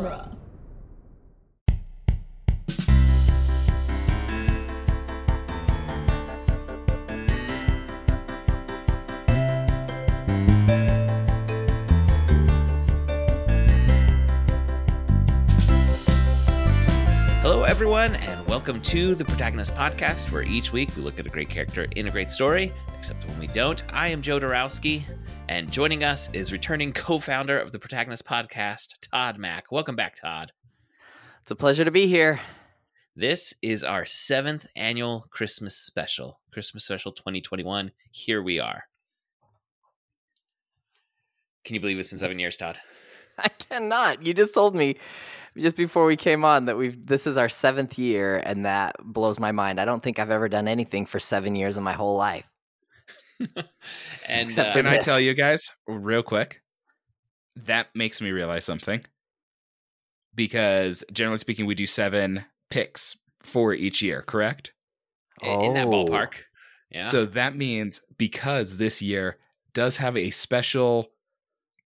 genre. Hello, everyone, and welcome to the Protagonist Podcast, where each week we look at a great character in a great story, except when we don't. I am Joe Dorowski, and joining us is returning co founder of the Protagonist Podcast, Todd Mack. Welcome back, Todd. It's a pleasure to be here. This is our seventh annual Christmas special, Christmas special 2021. Here we are. Can you believe it's been seven years, Todd? I cannot. You just told me just before we came on that we've this is our seventh year, and that blows my mind. I don't think I've ever done anything for seven years in my whole life. and uh, Can I tell you guys real quick? That makes me realize something. Because generally speaking, we do seven picks for each year, correct? in that Oh. ballpark. Yeah. So that means because this year does have a special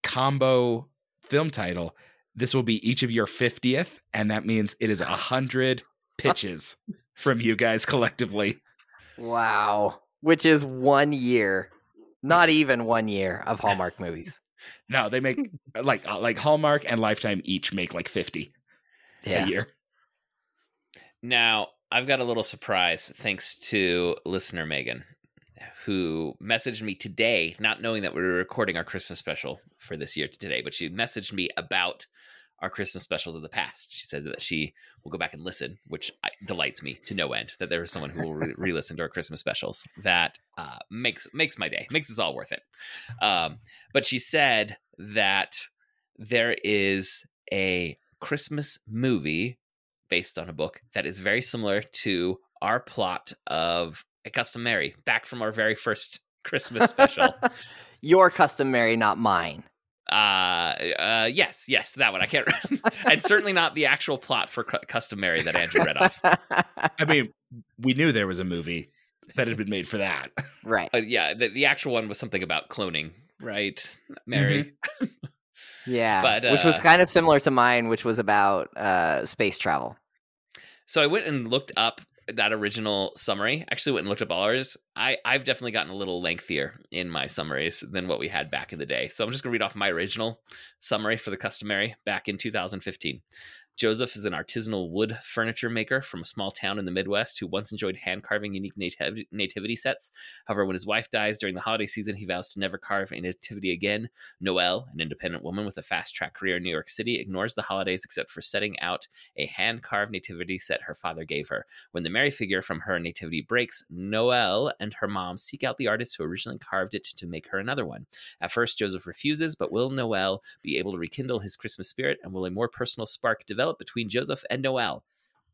combo film title, this will be each of your 50th. And that means it is a hundred pitches from you guys collectively. Wow. Which is one year, not even one year of Hallmark movies. No, they make like uh, like Hallmark and Lifetime each make like 50 Yeah. a year. Now, I've got a little surprise thanks to listener Megan, who messaged me today, not knowing that we were recording our Christmas special for this year today, but she messaged me about our Christmas specials of the past. She said that she will go back and listen, which delights me to no end. That there is someone who will re- re-listen to our Christmas specials. That uh, makes makes my day, makes this all worth it. Um, but she said that there is a Christmas movie based on a book that is very similar to our plot of a custom Mary back from our very first Christmas special. Your custom Mary, not mine. Uh, uh, yes, yes, that one. I can't, and certainly not the actual plot for Cu- custom Mary that Andrew read off. I mean, we knew there was a movie that had been made for that. right. Uh, yeah, the, the actual one was something about cloning, right, Mary? Yeah. But, which was uh, kind of similar to mine, which was about uh, space travel. So I went and looked up that original summary. Actually, went and looked up all ours. I I've definitely gotten a little lengthier in my summaries than what we had back in the day. So I'm just gonna read off my original summary for the customary back in 2015. Joseph is an artisanal wood furniture maker from a small town in the Midwest who once enjoyed hand carving unique nativ- nativity sets. However, when his wife dies during the holiday season, he vows to never carve a nativity again. Noelle, an independent woman with a fast track career in New York City, ignores the holidays except for setting out a hand carved nativity set her father gave her. When the Mary figure from her nativity breaks, Noelle and her mom seek out the artist who originally carved it to make her another one. At first, Joseph refuses, but will Noelle be able to rekindle his Christmas spirit, and will a more personal spark develop between Joseph and Noel.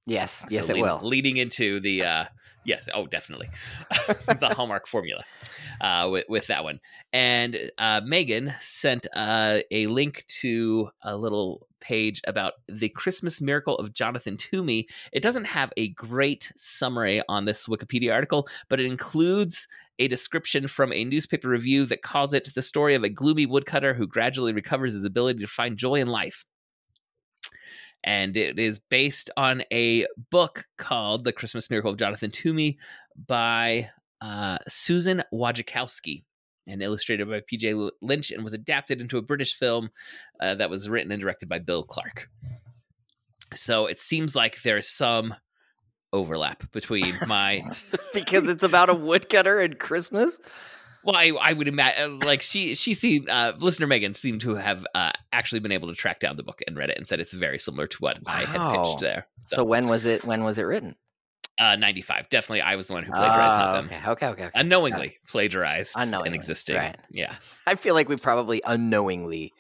Yes. Yes, So it lead- will. Leading into the uh, yes, oh, definitely the Hallmark formula uh, with, with that one. And uh, Megan sent uh, a link to a little page about the Christmas miracle of Jonathan Toomey. It doesn't have a great summary on this Wikipedia article, but it includes a description from a newspaper review that calls it the story of a gloomy woodcutter who gradually recovers his ability to find joy in life and it is based on a book called The Christmas Miracle of Jonathan Toomey by uh, Susan Wojciechowski and illustrated by PJ Lynch and was adapted into a British film uh, that was written and directed by Bill Clark. So it seems like there's some overlap between my because it's about a woodcutter and Christmas. Well I, I would imagine like she she seemed uh, listener Megan seemed to have uh, actually been able to track down the book and read it and said it's very similar to what I had pitched there. So when was it? When was it written? Uh, 95. Definitely, I was the one who plagiarized, Oh, them. okay, okay, okay, okay. Unknowingly plagiarized Unknowingly, and existing. right. Yeah. I feel like we probably unknowingly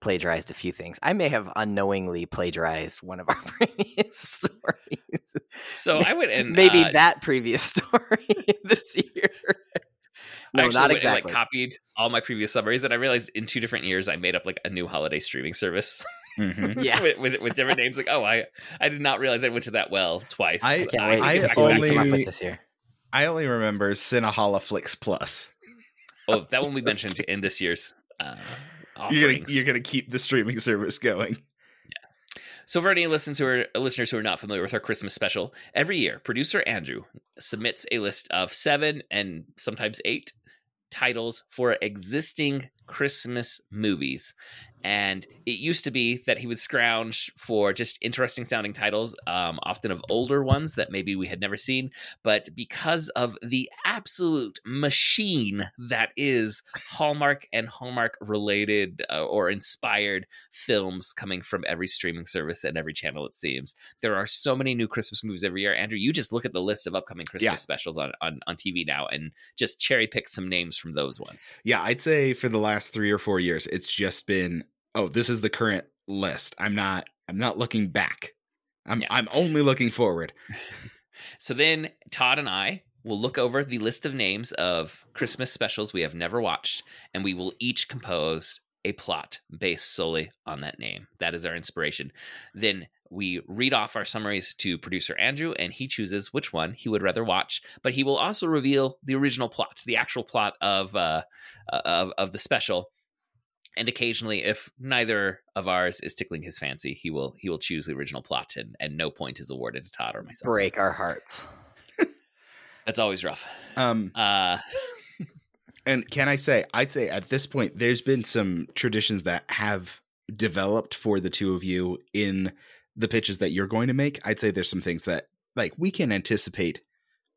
plagiarized a few things. I may have unknowingly plagiarized one of our previous stories. So I would, and maybe uh, that previous story this year. I no, actually not went exactly. And, like copied all my previous summaries, and I realized in two different years I made up like a new holiday streaming service Mhm. yeah. with, with with different names. Like, oh, I I did not realize I went to that well twice. I- Can't wait I to see exactly what back come up only- with this year. I only remember Cineholiflix Plus. Oh, that one we mentioned in this year's uh, You're gonna offerings. you're gonna keep the streaming service going. Yeah. So, for any listeners who are listeners who are not familiar with our Christmas special, every year producer Andrew submits a list of seven and sometimes eight titles for existing Christmas movies. And it used to be that he would scrounge for just interesting sounding titles, um, often of older ones that maybe we had never seen. But because of the absolute machine that is Hallmark and Hallmark related uh, or inspired films coming from every streaming service and every channel, it seems, there are so many new Christmas movies every year. Andrew, you just look at the list of upcoming Christmas Yeah. specials on, on, on TV now and just cherry pick some names from those ones. Yeah, I'd say for the last three or four years, it's just been, oh, this is the current list. I'm not, I'm not looking back. I'm, Yeah. I'm only looking forward. So then Todd and I will look over the list of names of Christmas specials we have never watched, and we will each compose a plot based solely on that name. That is our inspiration. Then we read off our summaries to producer Andrew, and he chooses which one he would rather watch. But he will also reveal the original plot, the actual plot of uh, of of the special. And occasionally, if neither of ours is tickling his fancy, he will he will choose the original plot, and, and no point is awarded to Todd or myself. Break our hearts. That's always rough. Um, Uh, and can I say, I'd say at this point, there's been some traditions that have developed for the two of you in the pitches that you're going to make. I'd say there's some things that like we can anticipate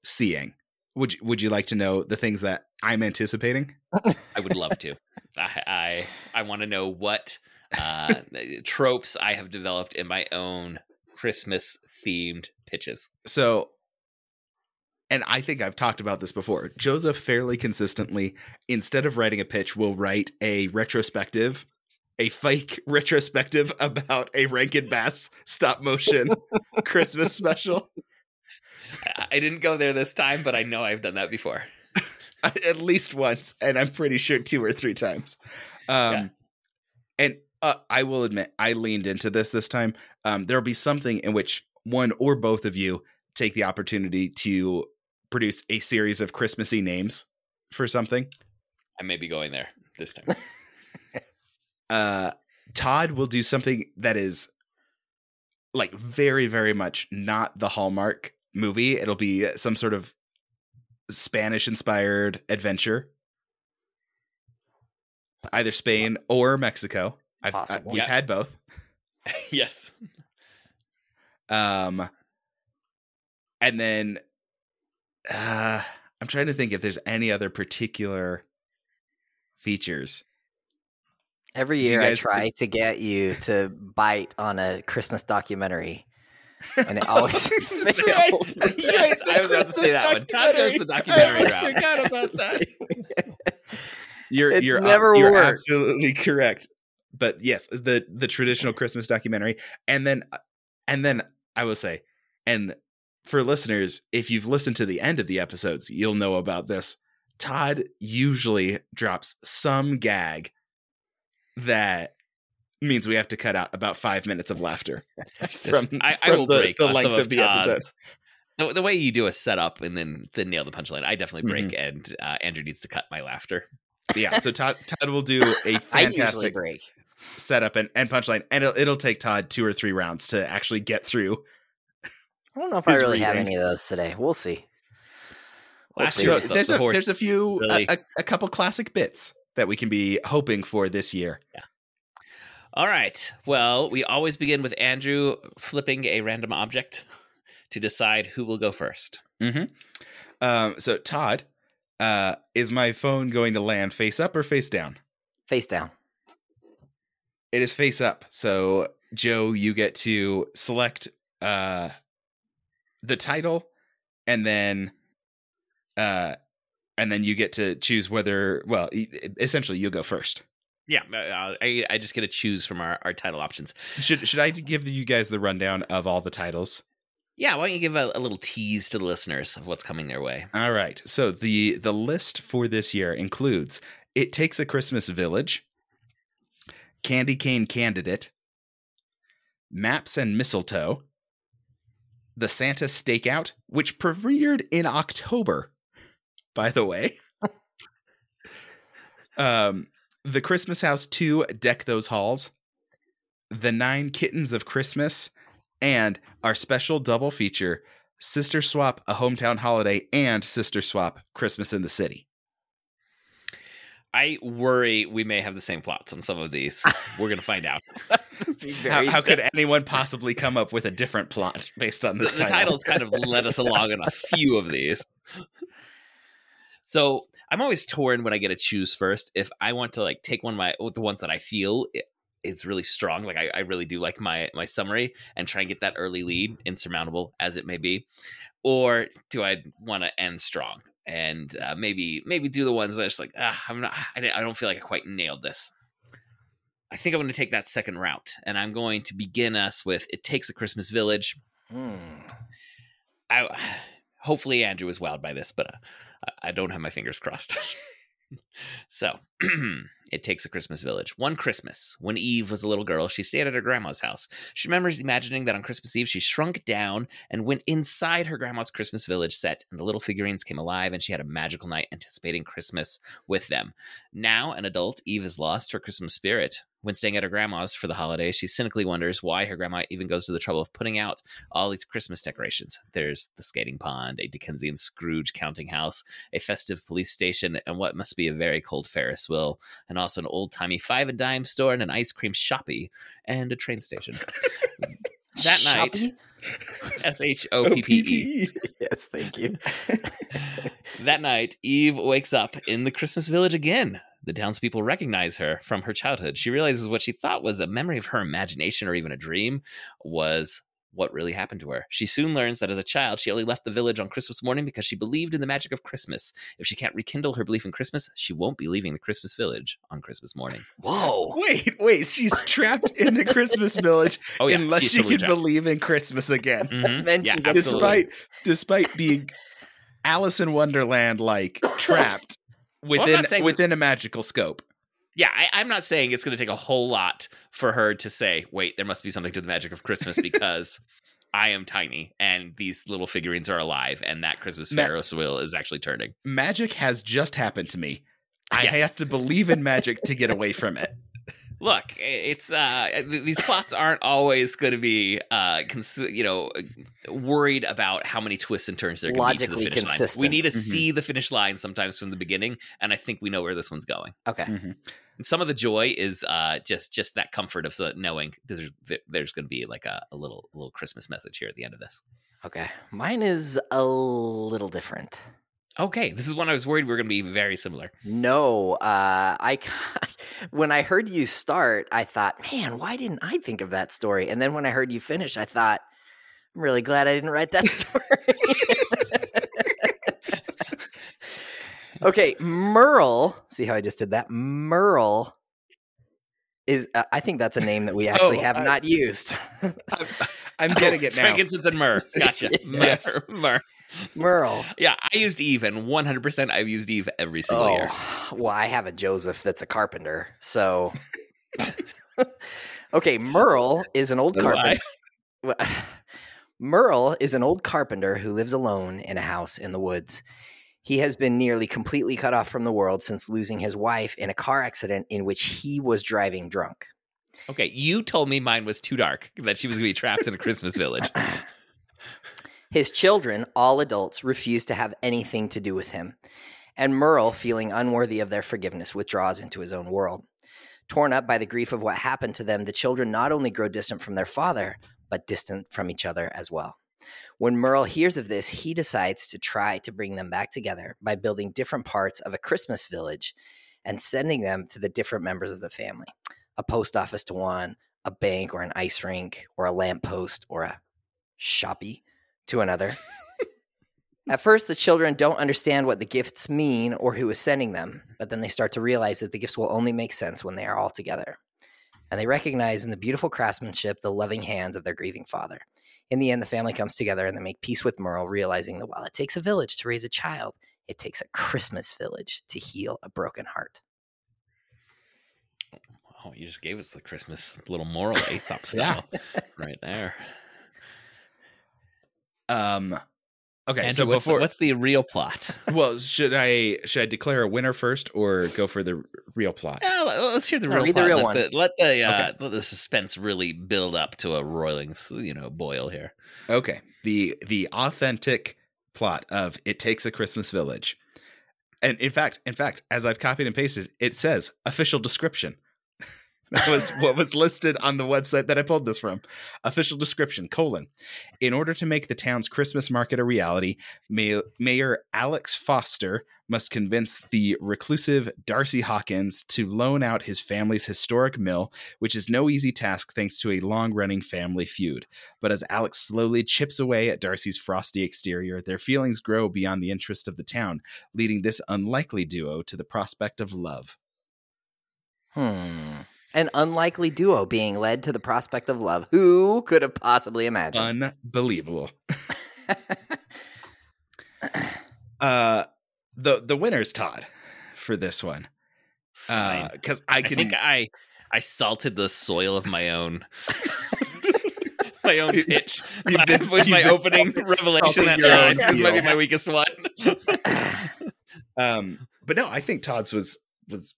seeing. Would you, would you like to know the things that I'm anticipating? I would love to. I I, I want to know what uh, tropes I have developed in my own Christmas themed pitches. So, and I think I've talked about this before. Joseph fairly consistently, instead of writing a pitch, will write a retrospective, a fake retrospective about a Rankin Bass stop motion Christmas special. I, didn't go there this time, but I know I've done that before. At least once, and I'm pretty sure two or three times. Um, Yeah. And uh, I will admit, I leaned into this this time. Um, there'll be something in which one or both of you take the opportunity to produce a series of Christmassy names for something. I may be going there this time. Uh, Todd will do something that is like very, very much not the Hallmark movie. It'll be some sort of Spanish inspired adventure, either Spain or Mexico. I've, I, we've Yeah. had both. yes. Um, and then uh, I'm trying to think if there's any other particular features. Every Do you year I try to get you to bite on a Christmas documentary, and it always That's right. fails. That's Yes, right. I was about to say that one. Todd goes the documentary. documentary I route. forgot about that. You're It's you're uh, never you're absolutely correct. But yes, the the traditional Christmas documentary, and then uh, and then I will say, and for listeners, if you've listened to the end of the episodes, you'll know about this. Todd usually drops some gag that means we have to cut out about five minutes of laughter. Just- From- I, I from will the- break the length of, of the episode. The, the way you do a setup and then then nail the punchline, I definitely break, Mm-hmm. and uh, Andrew needs to cut my laughter. yeah, so Todd Todd will do a fantastic break. setup and, and punchline, and it'll, it'll take Todd two or three rounds to actually get through. I don't know if I his really have any of those today. We'll see. Last see. So the, there's the a there's a few a- really- a, a couple classic bits that we can be hoping for this year. All right. Well, we always begin with Andrew flipping a random object to decide who will go first. Mm-hmm. Um, so Todd, uh, is my phone going to land face up or face down? Face down. It is face up. So Joe, you get to select uh, the title, and then uh, and then you get to choose whether. Well, essentially, you'll go first. Yeah, uh, I, I just get to choose from our, our title options. Should should I give you guys the rundown of all the titles? Yeah, why don't you give a, a little tease to the listeners of what's coming their way? All right. So the the list for this year includes It Takes a Christmas Village, Candy Cane Candidate, Maps and Mistletoe, The Santa Stakeout, which premiered in October, by the way. um The Christmas House 2 Deck Those Halls, The Nine Kittens of Christmas, and our special double feature, Sister Swap, A Hometown Holiday, and Sister Swap, Christmas in the City. I worry we may have the same plots on some of these. We're gonna find out. How, how could anyone possibly come up with a different plot based on the, this the title? titles kind of led us along on a few of these. So I'm always torn when I get to choose first. If I want to like take one of my the ones that I feel is really strong, like I, I really do like my my summary and try and get that early lead, insurmountable as it may be, or do I want to end strong and uh, maybe maybe do the ones that are just like ah, I'm not I, I don't feel like I quite nailed this. I think I'm going to take that second route, and I'm going to begin us with "It Takes a Christmas Village." Hmm. I hopefully Andrew was wowed by this, but uh, I- don't have my fingers crossed. so, it takes a Christmas village. One Christmas, when Eve was a little girl, she stayed at her grandma's house. She remembers imagining that on Christmas Eve she shrunk down and went inside her grandma's Christmas village set, and the little figurines came alive, and she had a magical night anticipating Christmas with them. Now, an adult, Eve has lost her Christmas spirit. When staying at her grandma's for the holiday, she cynically wonders why her grandma even goes to the trouble of putting out all these Christmas decorations. There's the skating pond, a Dickensian Scrooge counting house, a festive police station, and what must be a very cold Ferris wheel, and also an old timey five and dime store and an ice cream shoppy and a train station. that night, S H O P P E. Yes, thank you. That night, Eve wakes up in the Christmas village again. The townspeople recognize her from her childhood. She realizes what she thought was a memory of her imagination or even a dream was what really happened to her. She soon learns that as a child, she only left the village on Christmas morning because she believed in the magic of Christmas. If she can't rekindle her belief in Christmas, she won't be leaving the Christmas village on Christmas morning. Whoa. Wait, wait, she's trapped in the Christmas village Oh, yeah. unless she's she totally can trapped. believe in Christmas again. Mhm. Then Yeah, she gets- absolutely. Despite despite being Alice in Wonderland like trapped I'm within saying- within a magical scope. Yeah, I, I'm not saying it's going to take a whole lot for her to say, wait, there must be something to the magic of Christmas because I am tiny and these little figurines are alive and that Christmas Ma- Ferris wheel is actually turning. Magic has just happened to me. I have to believe in magic to get away from it. Look, it's uh these plots aren't always going to be uh cons- you know worried about how many twists and turns they're going to be to the Logically finish line. We need to Mhm. see the finish line sometimes from the beginning and I think we know where this one's going. Okay. And some of the joy is uh just just that comfort of knowing there's there's going to be like a, a little little Christmas message here at the end of this. Okay. Mine is a little different. Okay, this is one I was worried we were going to be very similar. No, uh, I when I heard you start, I thought, man, why didn't I think of that story? And then when I heard you finish, I thought, I'm really glad I didn't write that story. okay, Merle. See how I just did that? Merle is. Uh, I think that's a name that we actually Oh, have I- not used. I'm, I'm getting it now. Frankincense and myrrh. Gotcha. Yes. Myrrh. Myrrh. Merle. Yeah, I used Eve, and 100% I've used Eve every single year. Oh, well, I have a Joseph that's a carpenter. So, okay, Merle is an old So do I. carpenter. Merle is an old carpenter who lives alone in a house in the woods. He has been nearly completely cut off from the world since losing his wife in a car accident in which he was driving drunk. Okay, you told me mine was too dark, that she was going to be trapped in a Christmas village. His children, all adults, refuse to have anything to do with him. And Merle, feeling unworthy of their forgiveness, withdraws into his own world. Torn up by the grief of what happened to them, the children not only grow distant from their father, but distant from each other as well. When Merle hears of this, he decides to try to bring them back together by building different parts of a Christmas village and sending them to the different members of the family a post office to one, a bank or an ice rink, or a lamppost or a shoppy to another. At first, the children don't understand what the gifts mean or who is sending them, but then they start to realize that the gifts will only make sense when they are all together. And they recognize in the beautiful craftsmanship the loving hands of their grieving father. In the end, the family comes together and they make peace with Merle, realizing that while it takes a village to raise a child, it takes a Christmas village to heal a broken heart. Oh, you just gave us the Christmas little moral Aesop Yeah. style right there. Um, Okay, Andrew, so what's, before the, what's the real plot? well, should I should I declare a winner first or go for the real plot? Yeah, let- let's hear the No, real read the plot. real let one. The, let the uh, let the suspense really build up to a roiling, you know, boil here. Okay. The the authentic plot of It Takes a Christmas Village. And in fact, in fact, as I've copied and pasted, it says official description. That was what was listed on the website that I pulled this from. Official description, colon. In order to make the town's Christmas market a reality, May- Mayor Alex Foster must convince the reclusive Darcy Hawkins to loan out his family's historic mill, which is no easy task thanks to a long-running family feud. But as Alex slowly chips away at Darcy's frosty exterior, their feelings grow beyond the interest of the town, leading this unlikely duo to the prospect of love. Hmm. An unlikely duo being led to the prospect of love. Who could have possibly imagined? Unbelievable. Uh the the winner's Todd for this one. Because I I can think I I salted the soil of my own my own pitch You've been- with my you've been opening revelation. salting That your uh, this might be my weakest one. um but no i think todd's was was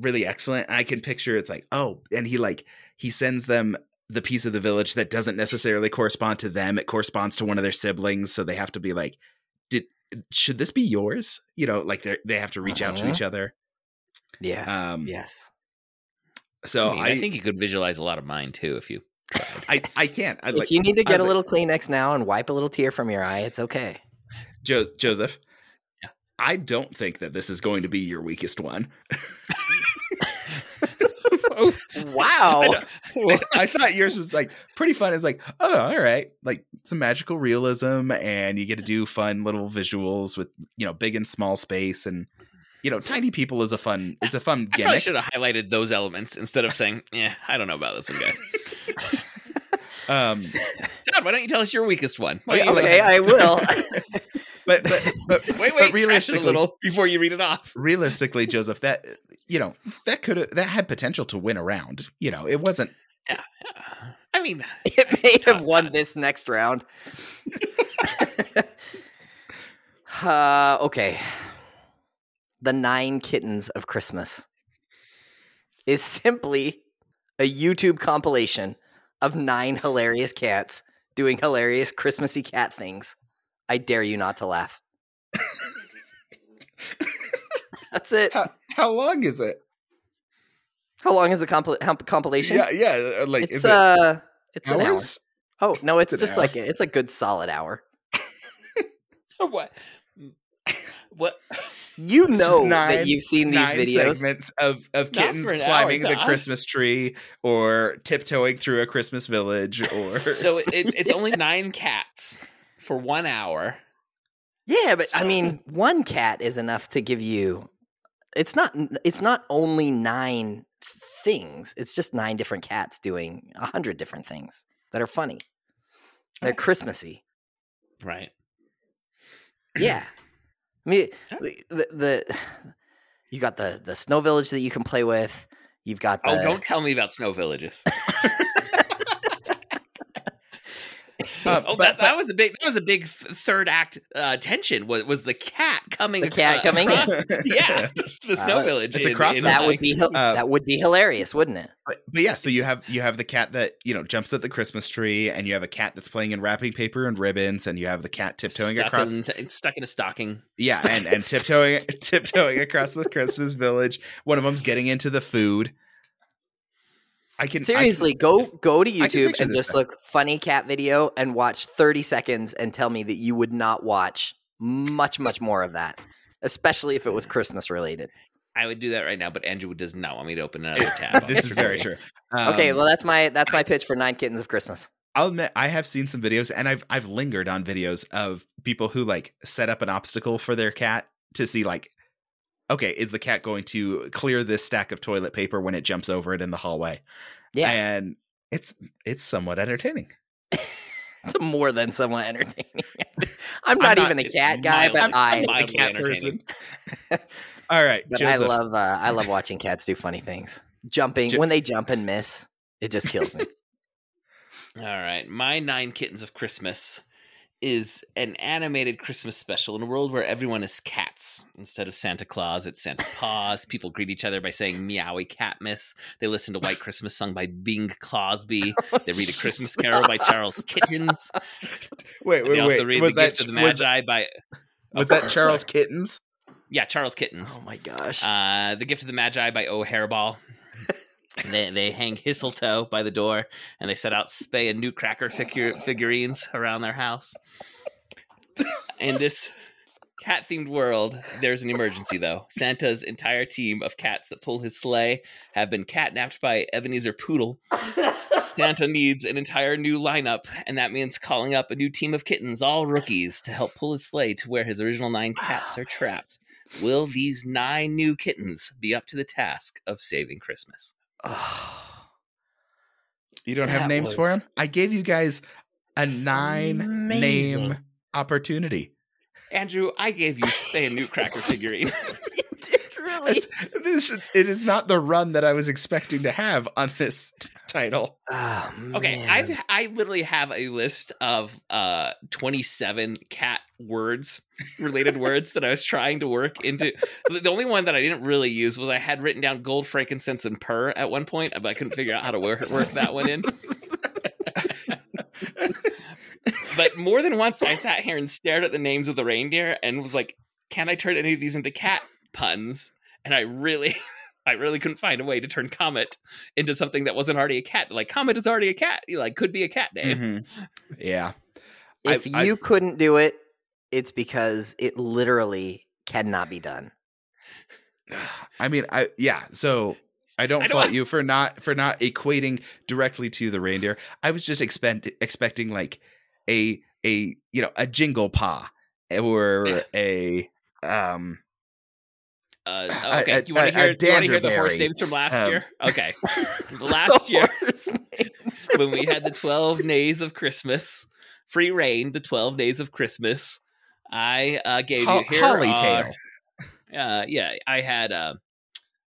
really excellent i can picture it's like oh and he like he sends them the piece of the village that doesn't necessarily correspond to them it corresponds to one of their siblings so they have to be like did should this be yours you know like they they have to reach out to Uh-huh. each other yes. Um, yes. so I, mean, I, I think you could visualize a lot of mine too if you. I i can't I, like if you need to get was a like- little Kleenex now and wipe a little tear from your eye, it's okay. jo- joseph Yeah. I don't think that this is going to be your weakest one Oh, Wow. I thought yours was like pretty fun. It's like, oh, all right, like some magical realism, and you get to do fun little visuals with you know big and small space, and you know tiny people is a fun. It's a fun gimmick. I should have highlighted those elements instead of saying, "Yeah, I don't know about this one, guys." Um, Todd, why don't you tell us your weakest one? Why Okay, okay, I will. but but but wait, but wait, trash it realistically, a little before you read it off. realistically, Joseph, that you know that could that had potential to win around. You know, it wasn't. I mean, it may have won this next round. uh, okay. The Nine Kittens of Christmas is simply a YouTube compilation of nine hilarious cats doing hilarious Christmassy cat things. I dare you not to laugh. That's it. How, how long is it? How long is the compil- hump- compilation? Yeah, yeah. Like, it's is it uh, it's an hour. Oh no, it's, It's just hour. like a, it's a good solid hour. what? What? You know nine- that you've seen these nine videos. segments of of kittens climbing hour, the Christmas tree or tiptoeing through a Christmas village or So it's it's only nine cats for one hour. Yeah, but I mean, one cat is enough to give you. It's not. It's not only nine things. It's just nine different cats doing a hundred different things that are funny. They're Christmassy. Right. Yeah. I mean, the, the, the you got the the snow village that you can play with. You've got oh, the, Oh, don't tell me about snow villages. Uh, oh, but- that, that was a big that was a big third act uh, tension. Was was the cat coming? The cat uh, coming in. across- yeah, the snow Uh, village. it's a in- crossover. in, that like- would be uh, that would be hilarious, wouldn't it? but, but yeah, so you have you have the cat that you know jumps at the Christmas tree, and you have a cat that's playing in wrapping paper and ribbons, and you have the cat tiptoeing stuck across. in, stuck in a stocking. yeah, Stuck and and tiptoeing tiptoeing across the Christmas village. One of them's getting into the food. I can I can- Seriously, go just- go to YouTube and just thing. look funny cat video and watch 30 seconds and tell me that you would not watch much much more of that, especially if it was Christmas related. I would do that right now, but Andrew does not want me to open another tab. this is very true. okay, Um, well that's my that's my pitch for 9 Kittens of Christmas. I'll admit I have seen some videos and I've I've lingered on videos of people who like set up an obstacle for their cat to see like okay, is the cat going to clear this stack of toilet paper when it jumps over it in the hallway? Yeah. And it's it's somewhat entertaining. It's more than somewhat entertaining. I'm not, not- even a cat guy, mild- but I'm- I I'm a cat person. All right, but Joseph. I love uh, I love watching cats do funny things. Jumping Jo- when they jump and miss, it just kills me. All right, my nine kittens of Christmas is an animated Christmas special in a world where everyone is cats. Instead of Santa Claus, it's Santa Paws. People greet each other by saying meowy cat miss. They listen to White Christmas sung by Bing Crosby. They read a Christmas Carol by Charles Kittens. Wait, wait, they also wait. read Was The that Gift of the was, Magi by was Oh, that Charles Kittens? yeah Charles Kittens. Oh my gosh. Uh, the Gift of the Magi by O Hairball. They they hang Histletoe by the door, and they set out spay and new cracker figure, figurines around their house. In this cat themed world, there's an emergency though. Santa's entire team of cats that pull his sleigh have been catnapped by Ebenezer Poodle. Santa needs an entire new lineup, and that means calling up a new team of kittens, all rookies, to help pull his sleigh to where his original nine cats are trapped. Will these nine new kittens be up to the task of saving Christmas? Oh, You don't have That names for him? I gave you guys a nine amazing. name opportunity. Andrew, I gave you Spay and New Cracker figurine. you did really? It's- this it is not the run that I was expecting to have on this title. Oh, Okay. I've I literally have a list of uh 27 cat words, related words that I was trying to work into. The the only one that I didn't really use was I had written down gold, frankincense, and purr at one point, but I couldn't figure out how to work, work that one in. But more than once, I sat here and stared at the names of the reindeer and was like, "Can I turn any of these into cat puns?" And I really, I really couldn't find a way to turn Comet into something that wasn't already a cat. Like Comet is already a cat. Like could be a cat name. Mhm. Yeah. If I- you couldn't do it, it's because it literally cannot be done. I mean, I yeah. So I don't I don't- fault you for not for not equating directly to the reindeer. I was just expect, expecting like a a you know a jingle paw or Yeah. a um Uh, okay, a- you want to hear, you hear the horse names from last Um, year? Okay, last year when we had the twelve days of Christmas, free reign, the twelve days of Christmas, I uh, gave ho- you here. holly tail. uh, yeah, I had. Uh,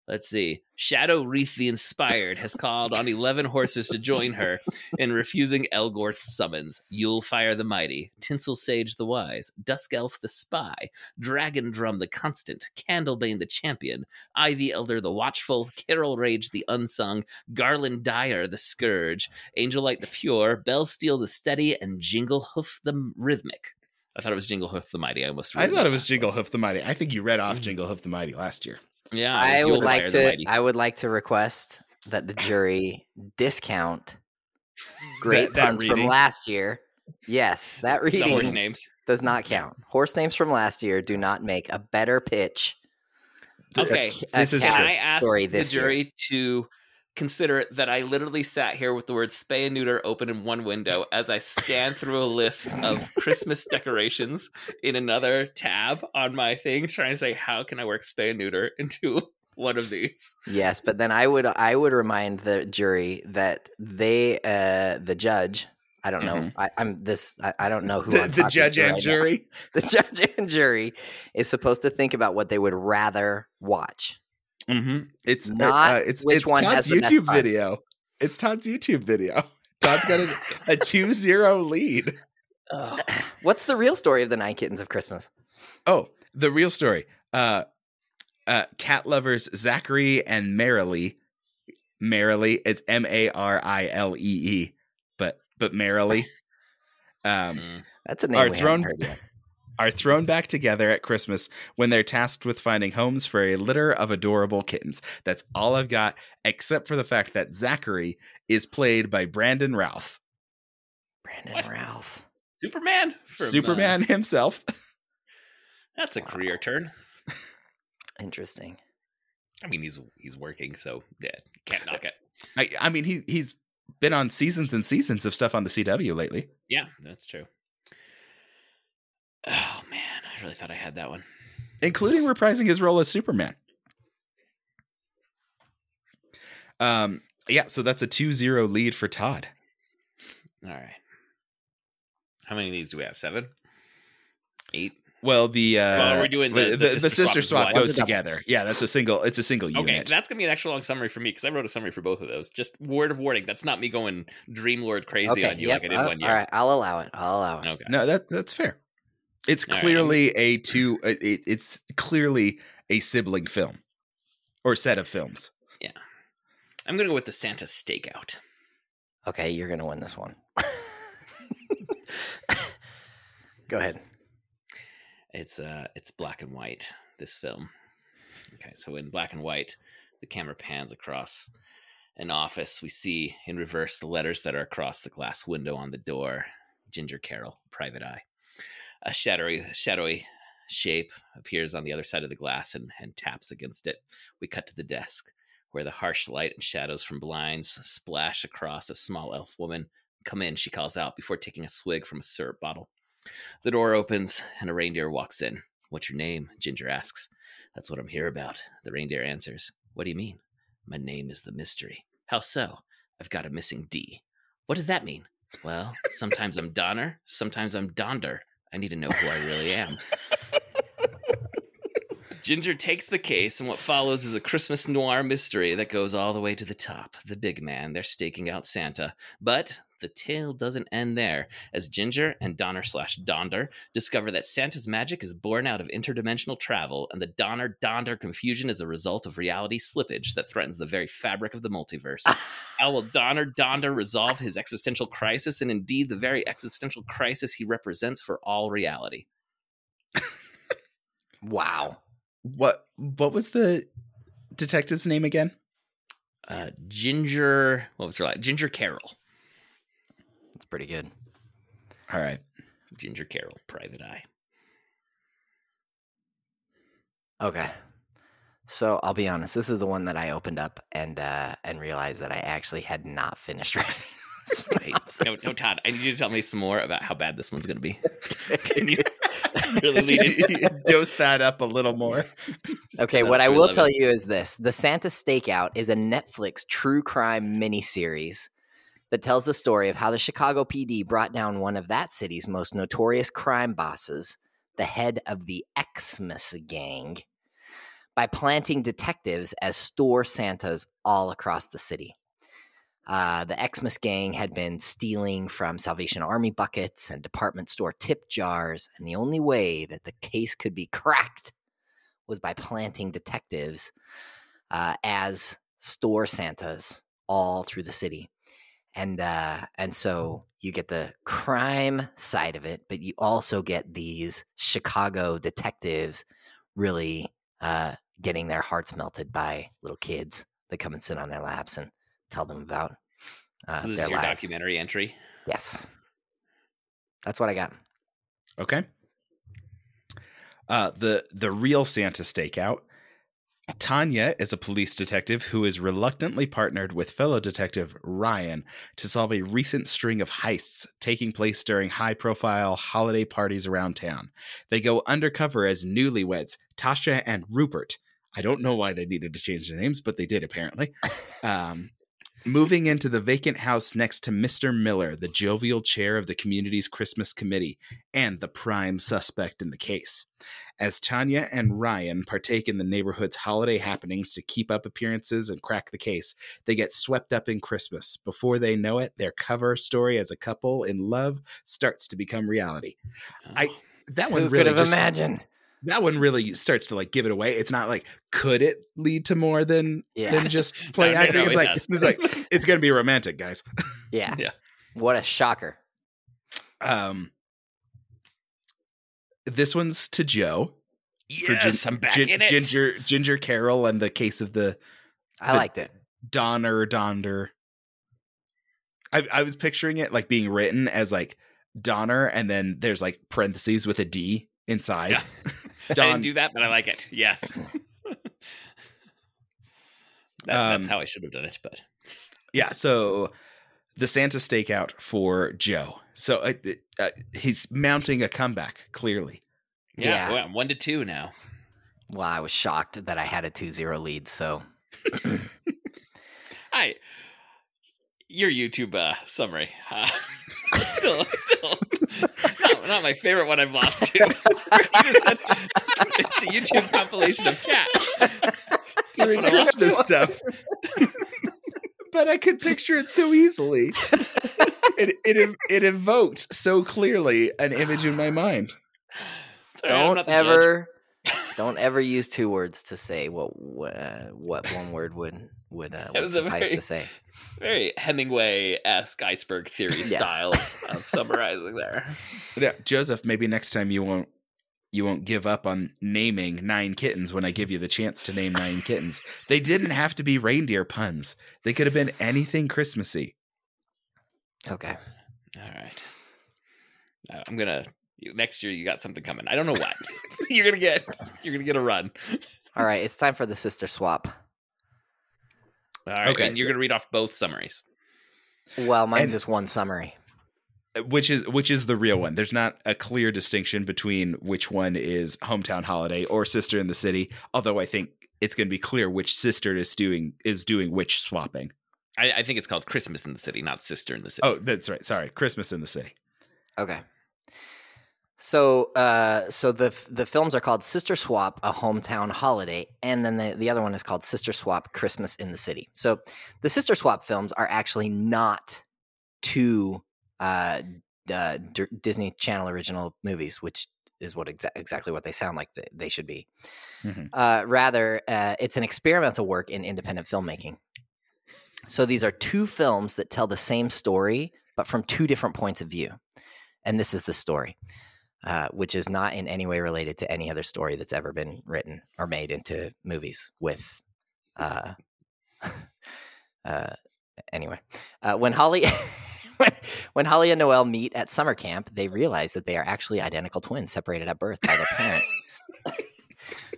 let's see. Shadow Wreath the Inspired has called on eleven horses to join her in refusing Elgorth's summons. Yule Fire the Mighty, Tinsel Sage the Wise, Dusk Elf the Spy, Dragon Drum the Constant, Candlebane the Champion, Ivy Elder the Watchful, Carol Rage the Unsung, Garland Dyer the Scourge, Angel Light the Pure, Bell Steel the Steady, and Jingle Hoof the Rhythmic. I thought it was Jingle Hoof the Mighty. I almost. I thought it was Jingle. Hoof the Mighty. I think you read off Mhm. Jingle Hoof the Mighty last year. Yeah, I would like to. I would like to request that the jury discount great That- that puns from last year. Yes, that The horse names. does not count. Horse names from last year do not make a better pitch. Okay, a this is Can. I ask the this year. jury to consider that I literally sat here with the word spay and neuter open in one window as I scanned through a list of Christmas decorations in another tab on my thing, trying to say, how can I work spay and neuter into one of these? Yes, but then I would I would remind the jury that they uh the judge. I don't know. Mhm. I, I'm this. I, I don't know who The, the judge and right now. jury. The judge and jury is supposed to think about what they would rather watch. Mm-hmm. It's uh, Not uh, it's which it's one Todd's has the best YouTube video. It's Todd's YouTube video. Todd's got a, a 2-0 lead. What's the real story of the Nine Kittens of Christmas? Oh, the real story. Uh, uh, cat lovers Zachary and Marilee. Marilee, it's M A R I L E E, but but Marilee, um, That's a name Are thrown- haven't heard yet. Are thrown back together at Christmas when they're tasked with finding homes for a litter of adorable kittens. That's all I've got, except for the fact that Zachary is played by Brandon Routh, Brandon What? Ralph. Superman? From, uh, Superman himself. that's a career turn. Interesting. I mean, he's he's working, so yeah, can't knock it. I, I mean, he he's been on seasons and seasons of stuff on the CW lately. Yeah, that's true. Oh man, I really thought I had that one. including reprising his role as Superman. Um, yeah, so that's a 2-0 lead for Todd. All right. How many of these do we have? Seven? Eight? Well, the uh, Well, are doing the- the, the sister sister swap swap goes One's a double. together. Yeah, that's a single. It's a single Okay, unit. that's gonna be an extra long summary for me because I wrote a summary for both of those. Just word of warning. That's not me going Dreamlord crazy Okay, on you yep, like I did uh, one year. All right, I'll allow it. I'll allow it. Okay. No, that that's fair. It's All right, clearly a two. uh, It, it's clearly a sibling film or set of films. Yeah, I'm gonna go with the Santa stakeout. Okay, you're gonna win this one. Go ahead. It's uh it's black and white, this film. Okay, so in black and white, the camera pans across an office. We see in reverse the letters that are across the glass window on the door. Ginger Carroll, private eye. A shadowy shadowy shape appears on the other side of the glass and, and taps against it. We cut to the desk, where the harsh light and shadows from blinds splash across a small elf woman. Come in, she calls out before taking a swig from a syrup bottle. The door opens and a reindeer walks in. What's your name? Ginger asks. That's what I'm here about. The reindeer answers. What do you mean? My name is the mystery. How so? I've got a missing D. What does that mean? Well, sometimes I'm Donner, sometimes I'm Donder. I need to know who I really am. Ginger takes the case, and what follows is a Christmas noir mystery that goes all the way to the top. The big man, they're staking out Santa. But the tale doesn't end there, as Ginger and Donner slash Donder discover that Santa's magic is born out of interdimensional travel, and the Donner Donder confusion is a result of reality slippage that threatens the very fabric of the multiverse. How will Donner Donder resolve his existential crisis, and indeed the very existential crisis he represents for all reality? Wow. What what was the detective's name again? Uh, Ginger, what was her like? Ginger Carroll. That's pretty good. All right. Ginger Carroll, Private Eye. Okay. So I'll be honest. This is the one that I opened up and uh, and realized that I actually had not finished writing. the Wait, no, no, Todd. I need you to tell me some more about how bad this one's going to be. Can you really lead it? Dose that up a little more. Okay, what I will tell it. you is this: the Santa Stakeout is a Netflix true crime miniseries that tells the story of how the Chicago PD brought down one of that city's most notorious crime bosses, the head of the Xmas gang, by planting detectives as store Santas all across the city. Uh, the Xmas gang had been stealing from Salvation Army buckets and department store tip jars, and the only way that the case could be cracked was by planting detectives uh, as store Santas all through the city. And uh, and so you get the crime side of it, but you also get these Chicago detectives really uh, getting their hearts melted by little kids that come and sit on their laps and tell them about uh, So this their is your lives. documentary entry. Yes, that's what I got. Okay. Uh, the the real Santa stakeout. Tanya is a police detective who is reluctantly partnered with fellow detective Ryan to solve a recent string of heists taking place during high profile holiday parties around town. They go undercover as newlyweds, Tasha and Rupert. I don't know why they needed to change their names, but they did apparently. Um, moving into the vacant house next to Mr. Miller, the jovial chair of the community's Christmas committee and the prime suspect in the case. As Tanya and Ryan partake in the neighborhood's holiday happenings to keep up appearances and crack the case, they get swept up in Christmas. Before they know it, their cover story as a couple in love starts to become reality. I- Oh, That one really could have just, imagined? That one really starts to like give it away. It's not like could it lead to more than Yeah. than just play No, acting. no, it's it like does. it's like it's gonna be romantic, guys. Yeah. Yeah. What a shocker. Um, this one's to Joe. for yes, Gin- I'm back Gin- in it. Ginger Ginger Carroll and the case of the I The- liked it. Donner Donder. I I was picturing it like being written as like Donner, and then there's like parentheses with a D inside. Yeah. I Don, didn't do that, but I like it. Yes. That, Um, that's how I should have done it, but yeah. So the Santa stakeout for Joe. So uh, uh, he's mounting a comeback. Clearly, yeah, Yeah. well, I'm one to two now. Well, I was shocked that I had a 2 0 lead. So, I your YouTube uh, summary. Still, still not, not, my favorite one I've lost to. It's, it's a YouTube compilation of cats. Doing Christmas stuff. but I could picture it so easily. it, it it evoked so clearly an image in my mind. Sorry, don't ever don't ever use two words to say what uh, what one word would would, uh, would suffice very, to say. Very Hemingway esque iceberg theory yes. style of summarizing there. Yeah, Joseph. Maybe next time you won't you won't give up on naming nine kittens when I give you the chance to name nine kittens. They didn't have to be reindeer puns. They could have been anything Christmassy. Okay. All right. Uh, I'm gonna next year. You got something coming. I don't know what you're gonna get. You're gonna get a run. All right. It's time for the sister swap. All right. Okay. And you're so, gonna read off both summaries. Well, mine's and, just one summary uh, which is which is the real one. There's not a clear distinction between which one is hometown holiday or sister in the city. Although I think it's going to be clear which sister is doing is doing which swapping. I, I, think it's called Christmas in the city, not sister in the city. Oh, that's right. Sorry, Christmas in the city. Okay. So, uh, so the the films are called Sister Swap, a hometown holiday, and then the, the other one is called Sister Swap, Christmas in the City. So, the Sister Swap films are actually not two uh, uh, D- Disney Channel original movies, which is what exa- exactly what they sound like th- they should be. Mm-hmm. Uh, rather, uh, it's an experimental work in independent filmmaking. So these are two films that tell the same story, but from two different points of view. And this is the story, uh, which is not in any way related to any other story that's ever been written or made into movies with. Uh, uh, anyway, uh, when Holly. when Holly and Noel meet at summer camp, they realize that they are actually identical twins separated at birth by their parents,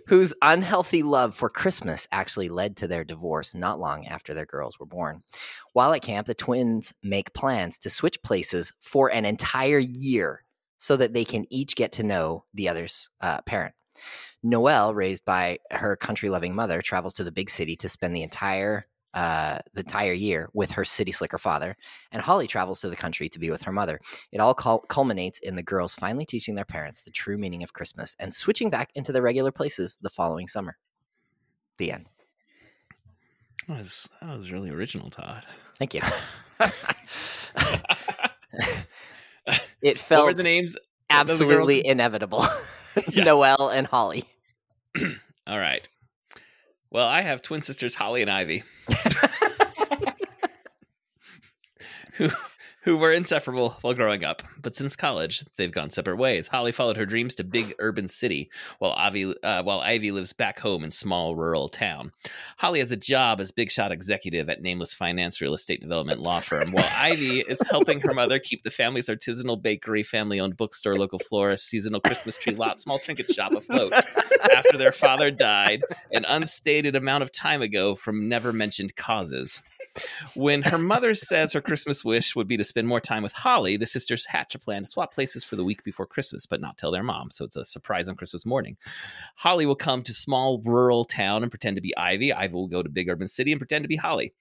whose unhealthy love for Christmas actually led to their divorce not long after their girls were born. While at camp, the twins make plans to switch places for an entire year so that they can each get to know the other's uh, parent. Noelle, raised by her country loving mother, travels to the big city to spend the entire uh, the entire year with her city slicker father, and Holly travels to the country to be with her mother. It all cul- culminates in the girls finally teaching their parents the true meaning of Christmas and switching back into their regular places the following summer. The end. That was that was really original, Todd. Thank you. it felt the names absolutely the inevitable. Noel and Holly. all right. Well, I have twin sisters Holly and Ivy. who who were inseparable while growing up, but since college, they've gone separate ways. Holly followed her dreams to big urban city, while Ivy, uh, while Ivy lives back home in small rural town. Holly has a job as big shot executive at Nameless Finance Real Estate Development Law Firm, while Ivy is helping her mother keep the family's artisanal bakery, family-owned bookstore, local florist, seasonal Christmas tree lot, small trinket shop afloat after their father died an unstated amount of time ago from never mentioned causes. When her mother says her Christmas wish would be to spend more time with Holly, the sisters hatch a plan to swap places for the week before Christmas, but not tell their mom. So it's a surprise on Christmas morning. Holly will come to small rural town and pretend to be Ivy. Ivy will go to big urban city and pretend to be Holly.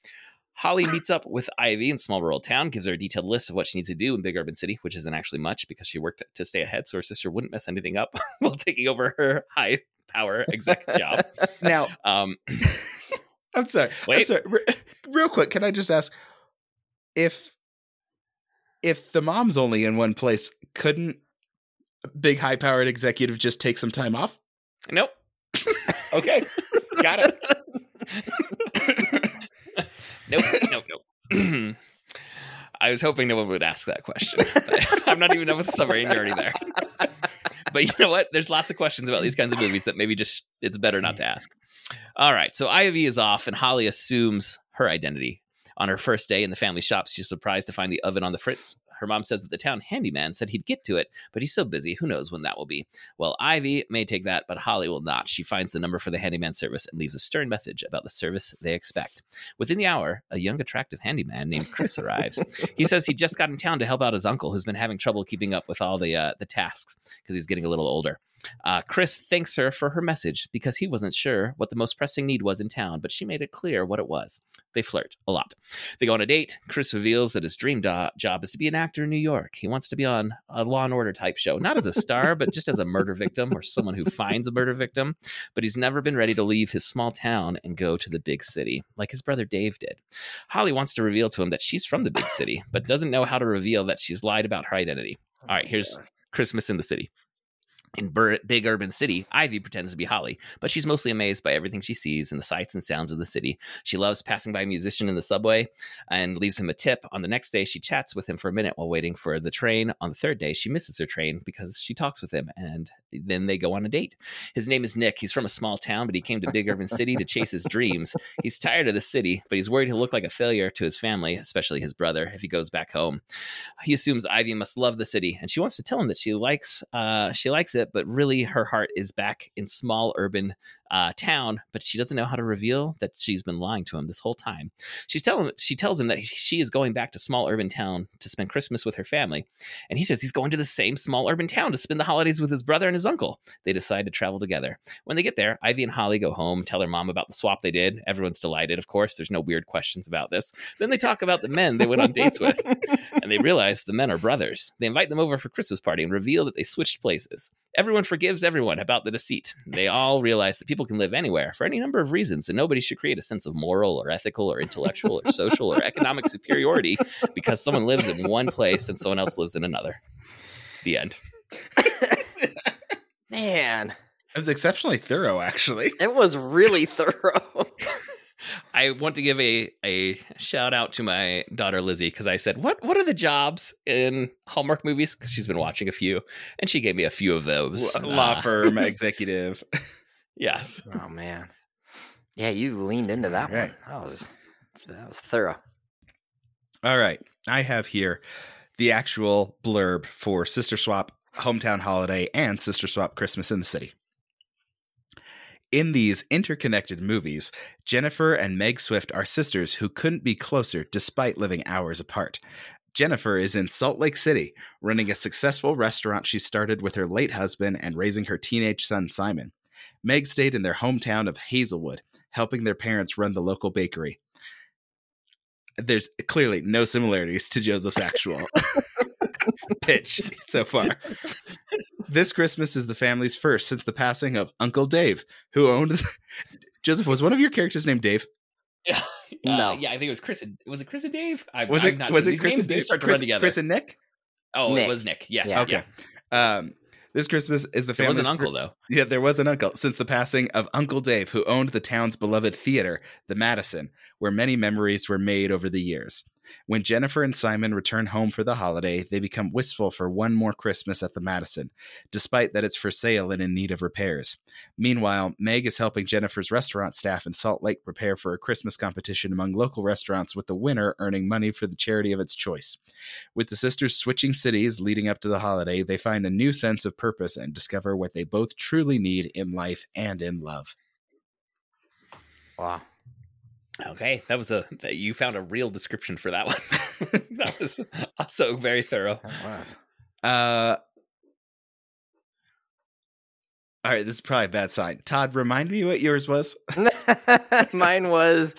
Holly meets up with Ivy in small rural town, gives her a detailed list of what she needs to do in big urban city, which isn't actually much because she worked to stay ahead so her sister wouldn't mess anything up while taking over her high power exec job. Now, um, I'm sorry. Wait. I'm sorry. Re- real quick, can I just ask if if the mom's only in one place, couldn't a big high powered executive just take some time off? Nope. okay. Got it. nope. Nope. Nope. I was hoping no one would ask that question. I'm not even done with the summary, and you're already there. But you know what? There's lots of questions about these kinds of movies that maybe just it's better not to ask. All right. So Ivy is off, and Holly assumes her identity. On her first day in the family shop, she's surprised to find the oven on the fritz. Her mom says that the town handyman said he'd get to it, but he's so busy, who knows when that will be. Well, Ivy may take that, but Holly will not. She finds the number for the handyman service and leaves a stern message about the service they expect. Within the hour, a young, attractive handyman named Chris arrives. He says he just got in town to help out his uncle, who's been having trouble keeping up with all the uh, the tasks because he's getting a little older. Uh, Chris thanks her for her message because he wasn't sure what the most pressing need was in town, but she made it clear what it was. They flirt a lot. They go on a date. Chris reveals that his dream do- job is to be an actor in New York. He wants to be on a Law and Order type show, not as a star, but just as a murder victim or someone who finds a murder victim. But he's never been ready to leave his small town and go to the big city, like his brother Dave did. Holly wants to reveal to him that she's from the big city, but doesn't know how to reveal that she's lied about her identity. All right, here's Christmas in the city. In bur- big urban city, Ivy pretends to be Holly, but she's mostly amazed by everything she sees and the sights and sounds of the city. She loves passing by a musician in the subway and leaves him a tip. On the next day, she chats with him for a minute while waiting for the train. On the third day, she misses her train because she talks with him, and then they go on a date. His name is Nick. He's from a small town, but he came to big urban city to chase his dreams. He's tired of the city, but he's worried he'll look like a failure to his family, especially his brother, if he goes back home. He assumes Ivy must love the city, and she wants to tell him that she likes uh, she likes it, but really her heart is back in small urban uh, town. But she doesn't know how to reveal that she's been lying to him this whole time. She's telling she tells him that she is going back to small urban town to spend Christmas with her family, and he says he's going to the same small urban town to spend the holidays with his brother and his uncle. They decide to travel together. When they get there, Ivy and Holly go home, tell their mom about the swap they did. Everyone's delighted, of course. There's no weird questions about this. Then they talk about the men they went on dates with, and they realize the men are brothers. They invite them over for Christmas party and reveal that they switched places. Everyone forgives everyone about the deceit. They all realize that people can live anywhere for any number of reasons, and nobody should create a sense of moral or ethical or intellectual or social or economic superiority because someone lives in one place and someone else lives in another. The end. Man, It was exceptionally thorough, actually. it was really thorough. I want to give a a shout out to my daughter Lizzie because I said, "What what are the jobs in Hallmark movies?" Because she's been watching a few, and she gave me a few of those. Law Uh, firm executive. yes. oh man, yeah, you leaned into that Right. one. That was that was thorough. All right. I have here the actual blurb for Sister Swap Hometown Holiday and Sister Swap Christmas in the City. In these interconnected movies, Jennifer and Meg Swift are sisters who couldn't be closer despite living hours apart. Jennifer is in Salt Lake City, running a successful restaurant she started with her late husband and raising her teenage son Simon. Meg stayed in their hometown of Hazelwood, helping their parents run the local bakery there's clearly no similarities to Joseph's actual pitch so far. This Christmas is the family's first since the passing of Uncle Dave, who owned. The- Joseph was one of your characters named Dave. Yeah. No. yeah, I think it was Chris. And, was it Chris and Dave? I, Was I'm it not was sure. it Chris and do Dave? start to Chris, run together. Chris and Nick? oh, Nick. it was Nick. Yes. Yeah. Okay. Um, this Christmas is the There was family's an fir- uncle though. Yeah, there was an uncle since the passing of Uncle Dave, who owned the town's beloved theater, the Madison, where many memories were made over the years. When Jennifer and Simon return home for the holiday, they become wistful for one more Christmas at the Madison, despite that it's for sale and in need of repairs. Meanwhile, Meg is helping Jennifer's restaurant staff in Salt Lake prepare for a Christmas competition among local restaurants, with the winner earning money for the charity of its choice. With the sisters switching cities leading up to the holiday, they find a new sense of purpose and discover what they both truly need in life and in love. Wow. Okay, that was a that you found a real description for that one. that was also very thorough. That was. Uh, all right, this is probably a bad sign. Todd, remind me what yours was. Mine was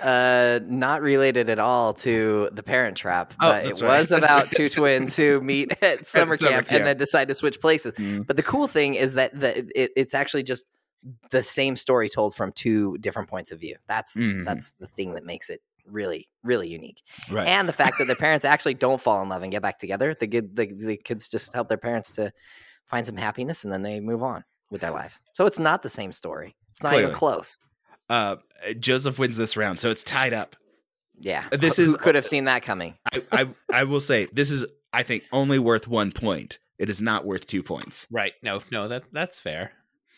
uh not related at all to the parent trap Oh, but it right. was That's about right. two twins who meet at summer, summer camp, camp. and then decide to switch places but the cool thing is that the it, it's actually just the same story told from two different points of view that's Mhm. that's the thing that makes it really really unique Right. and the fact that their parents actually don't fall in love and get back together the good the, the kids just help their parents to find some happiness and then they move on with their lives so it's not the same story it's not even close Uh, Joseph wins this round, so it's tied up. yeah This Who is- could have seen that coming I, I, I will say this is, I think, only worth one point. It is not worth two points. Right? No, no, that that's fair.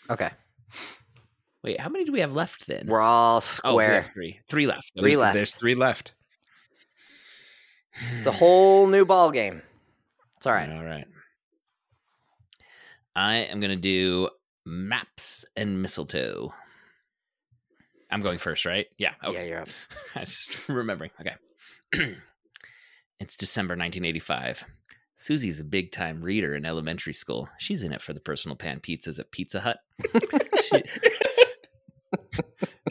okay Wait, how many do we have left then? we're all oh, square three. Three left. Three There's- left. There's three left. it's a whole new ball game it's all right All right. I am gonna do maps and mistletoe. I'm going first, right? Yeah. Okay. yeah you're up I just remembering. Okay. it's December 1985. Susie's a big time reader in elementary school. She's in it for the personal pan pizzas at Pizza Hut. she,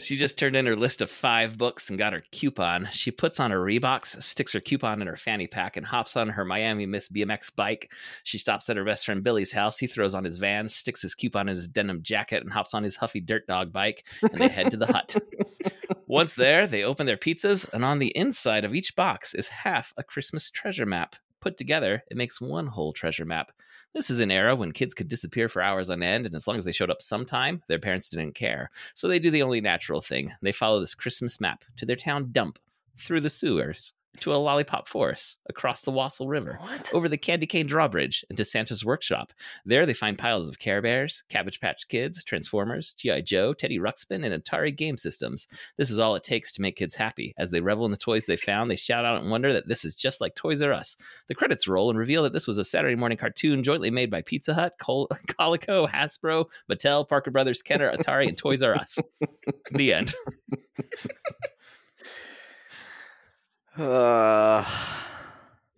she just turned in her list of five books and got her coupon. She puts on her Reeboks, sticks her coupon in her fanny pack, and hops on her Miami Miss BMX bike. She stops at her best friend Billy's house. He throws on his Vans, sticks his coupon in his denim jacket, and hops on his Huffy Dirt Dog bike, and they head to the hut. Once there, they open their pizzas, and on the inside of each box is half a Christmas treasure map. Put together, it makes one whole treasure map. This is an era when kids could disappear for hours on end, and as long as they showed up sometime, their parents didn't care. So they do the only natural thing. They follow this Christmas map to their town dump, through the sewers, to a lollipop forest, across the Wassail River, What? over the Candy Cane Drawbridge, into Santa's workshop. There they find piles of Care Bears, Cabbage Patch Kids, Transformers, G.I. Joe, Teddy Ruxpin, and Atari game systems. This is all it takes to make kids happy. As they revel in the toys they found, they shout out and wonder that this is just like Toys R Us. The credits roll and reveal that this was a Saturday morning cartoon jointly made by Pizza Hut, Col- Coleco, Hasbro, Mattel, Parker Brothers, Kenner, Atari, and Toys R Us. the end. Uh,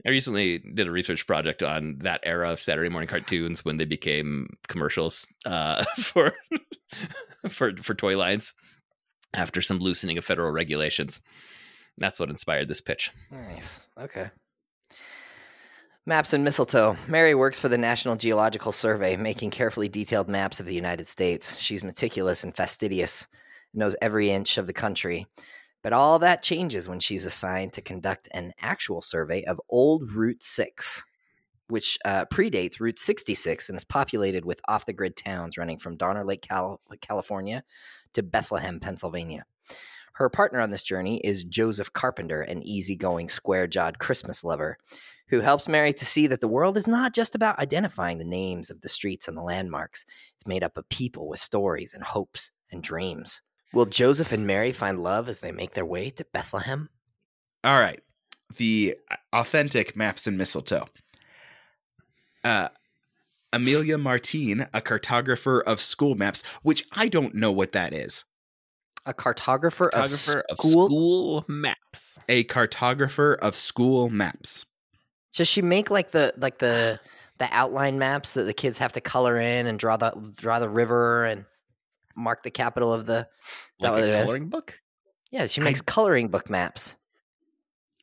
I recently did a research project on that era of Saturday morning cartoons when they became commercials uh, for for for toy lines after some loosening of federal regulations. That's what inspired this pitch. nice. Okay. Maps and mistletoe. Mary works for the National Geological Survey, making carefully detailed maps of the United States. She's meticulous and fastidious, knows every inch of the country. But all that changes when she's assigned to conduct an actual survey of Old Route 6, which uh, predates Route 66 and is populated with off the grid towns running from Donner Lake, Cal- California to Bethlehem, Pennsylvania. Her partner on this journey is Joseph Carpenter, an easygoing, square jawed Christmas lover, who helps Mary to see that the world is not just about identifying the names of the streets and the landmarks. It's made up of people with stories and hopes and dreams. Will Joseph and Mary find love as they make their way to Bethlehem? All right. The authentic maps and mistletoe. Uh, Amelia Martine, a cartographer of school maps, which I don't know what that is. A cartographer, Photographer of of school. school maps. A cartographer of school maps. Does she make like the like the the outline maps that the kids have to color in and draw the draw the river and mark the capital of the? Is Like what it is? coloring book. Yeah, she I- makes coloring book maps.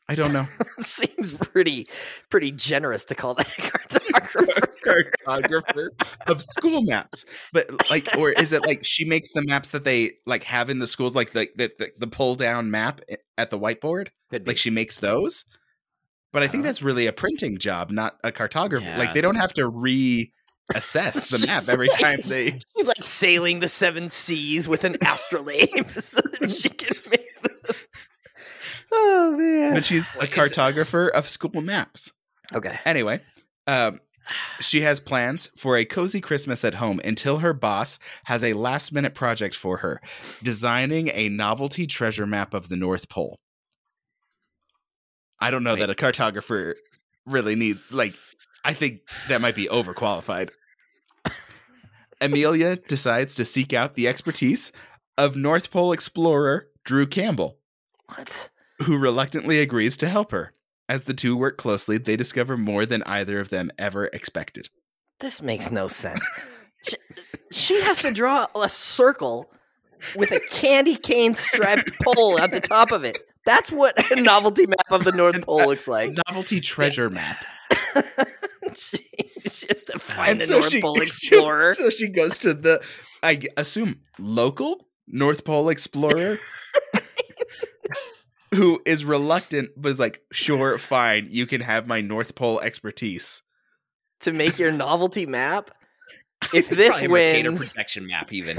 I don't know. Seems pretty pretty generous to call that a cartographer. cartographer of school maps but like or is it like she makes the maps that they like have in the schools like the the, the, pull down map at the whiteboard like she makes those but i think Uh-huh. that's really a printing job not a cartographer Yeah. like they don't have to reassess the map every like- time they She's like sailing the seven seas with an astrolabe so that she can make the... Oh man. but she's a Wait, it- cartographer of school maps Okay. Anyway, um, she has plans for a cozy Christmas at home until her boss has a last minute project for her designing a novelty treasure map of the North Pole. I don't know Wait. that a cartographer really need like I think that might be overqualified. Amelia decides to seek out the expertise of North Pole explorer Drew Campbell What? who reluctantly agrees to help her. As the two work closely, they discover more than either of them ever expected. This makes no sense. she, she has to draw a circle with a candy cane striped pole at the top of it. That's what a novelty map of the North Pole looks like. Novelty treasure map. Uh, she, she has to find And a so North she- Pole explorer. So she goes to the, I assume, local North Pole explorer who is reluctant, but is like, sure, fine, you can have my North Pole expertise. to make your novelty map. If this wins, protection map, even.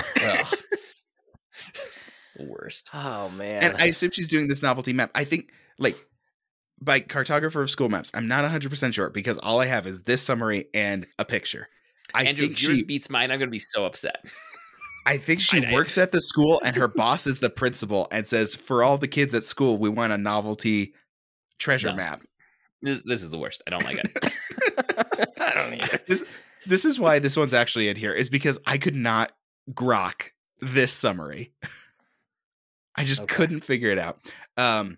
Worst. oh man, And I assume she's doing this novelty map. I think, like, by cartographer of school maps, I'm not 100% sure because all I have is this summary and a picture. I Andrew, think if yours she, beats mine, I'm going to be so upset. I think she I- I- works at the school and her boss is the principal and says, for all the kids at school, we want a novelty treasure No. map. This, this is the worst. I don't like it. I don't either. This this is why this one's actually in here is because I could not grok this summary. I just Okay. couldn't figure it out. Um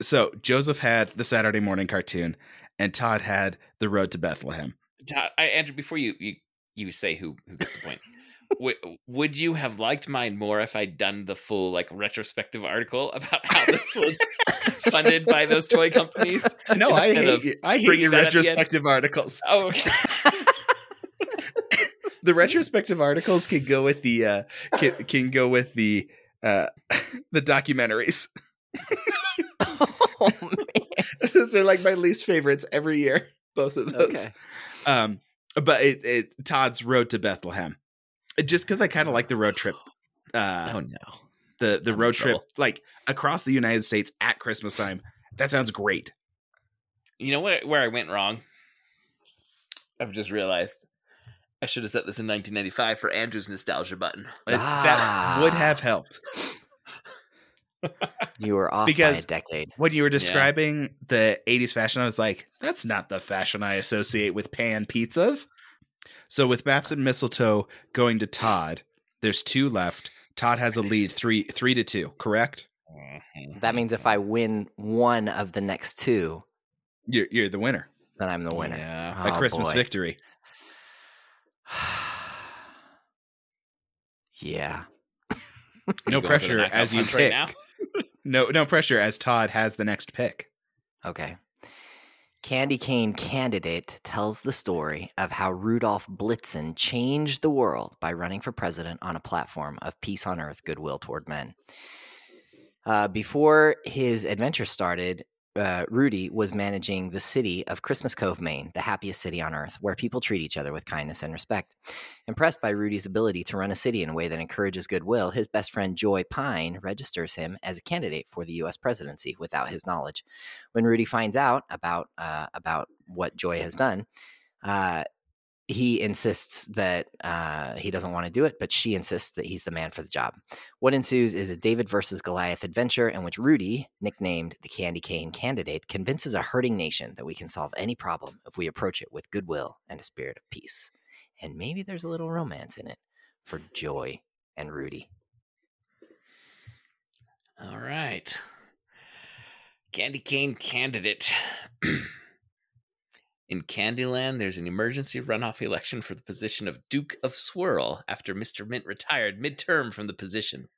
so Joseph had the Saturday morning cartoon and Todd had The Road to Bethlehem. Todd, I, Andrew, before you you, you say who who gets the point, would would you have liked mine more if I'd done the full like retrospective article about how this was funded by those toy companies? No, I hate you. I hate your that at the end? retrospective articles. Oh, okay. The retrospective articles can go with the uh, can, can go with the uh, the documentaries. oh, man. those are like my least favorites every year. Both of those. Okay. Um, but it, it Todd's Road to Bethlehem. Just because I kind of like the road trip. Uh, oh no. the the I'm road trip trouble. like across the United States at Christmas time. That sounds great. You know where where I went wrong? I've just realized I should have set this in 1995 for Andrew's nostalgia button. Uh, That would have helped. You were off Because- by a decade. When you were describing the 80s fashion, I was like, that's not the fashion I associate with pan pizzas. So with Maps and Mistletoe going to Todd, there's two left. Todd has a lead three three to two, correct? Mm-hmm. That means if I win one of the next two, You're you're the winner. then I'm the winner. Yeah. A Oh, Christmas boy. victory. yeah. No You going for the pressure as you punch right now? No no pressure as Todd has the next pick. Okay. Candy Cane Candidate tells the story of how Rudolph Blitzen changed the world by running for president on a platform of peace on earth, goodwill toward men. Uh, before his adventure started, uh, Rudy was managing the city of Christmas Cove, Maine, the happiest city on earth, where people treat each other with kindness and respect. Impressed by Rudy's ability to run a city in a way that encourages goodwill, his best friend Joy Pine registers him as a candidate for the U.S. presidency without his knowledge. When Rudy finds out about uh, about what Joy has done, uh, he insists that uh, he doesn't want to do it, but she insists that he's the man for the job. What ensues is a David versus Goliath adventure in which Rudy, nicknamed the Candy Cane Candidate, convinces a hurting nation that we can solve any problem if we approach it with goodwill and a spirit of peace. And maybe there's a little romance in it for Joy and Rudy. All right. Candy cane candidate. In Candyland, there's an emergency runoff election for the position of Duke of Swirl after Mr. Mint retired midterm from the position.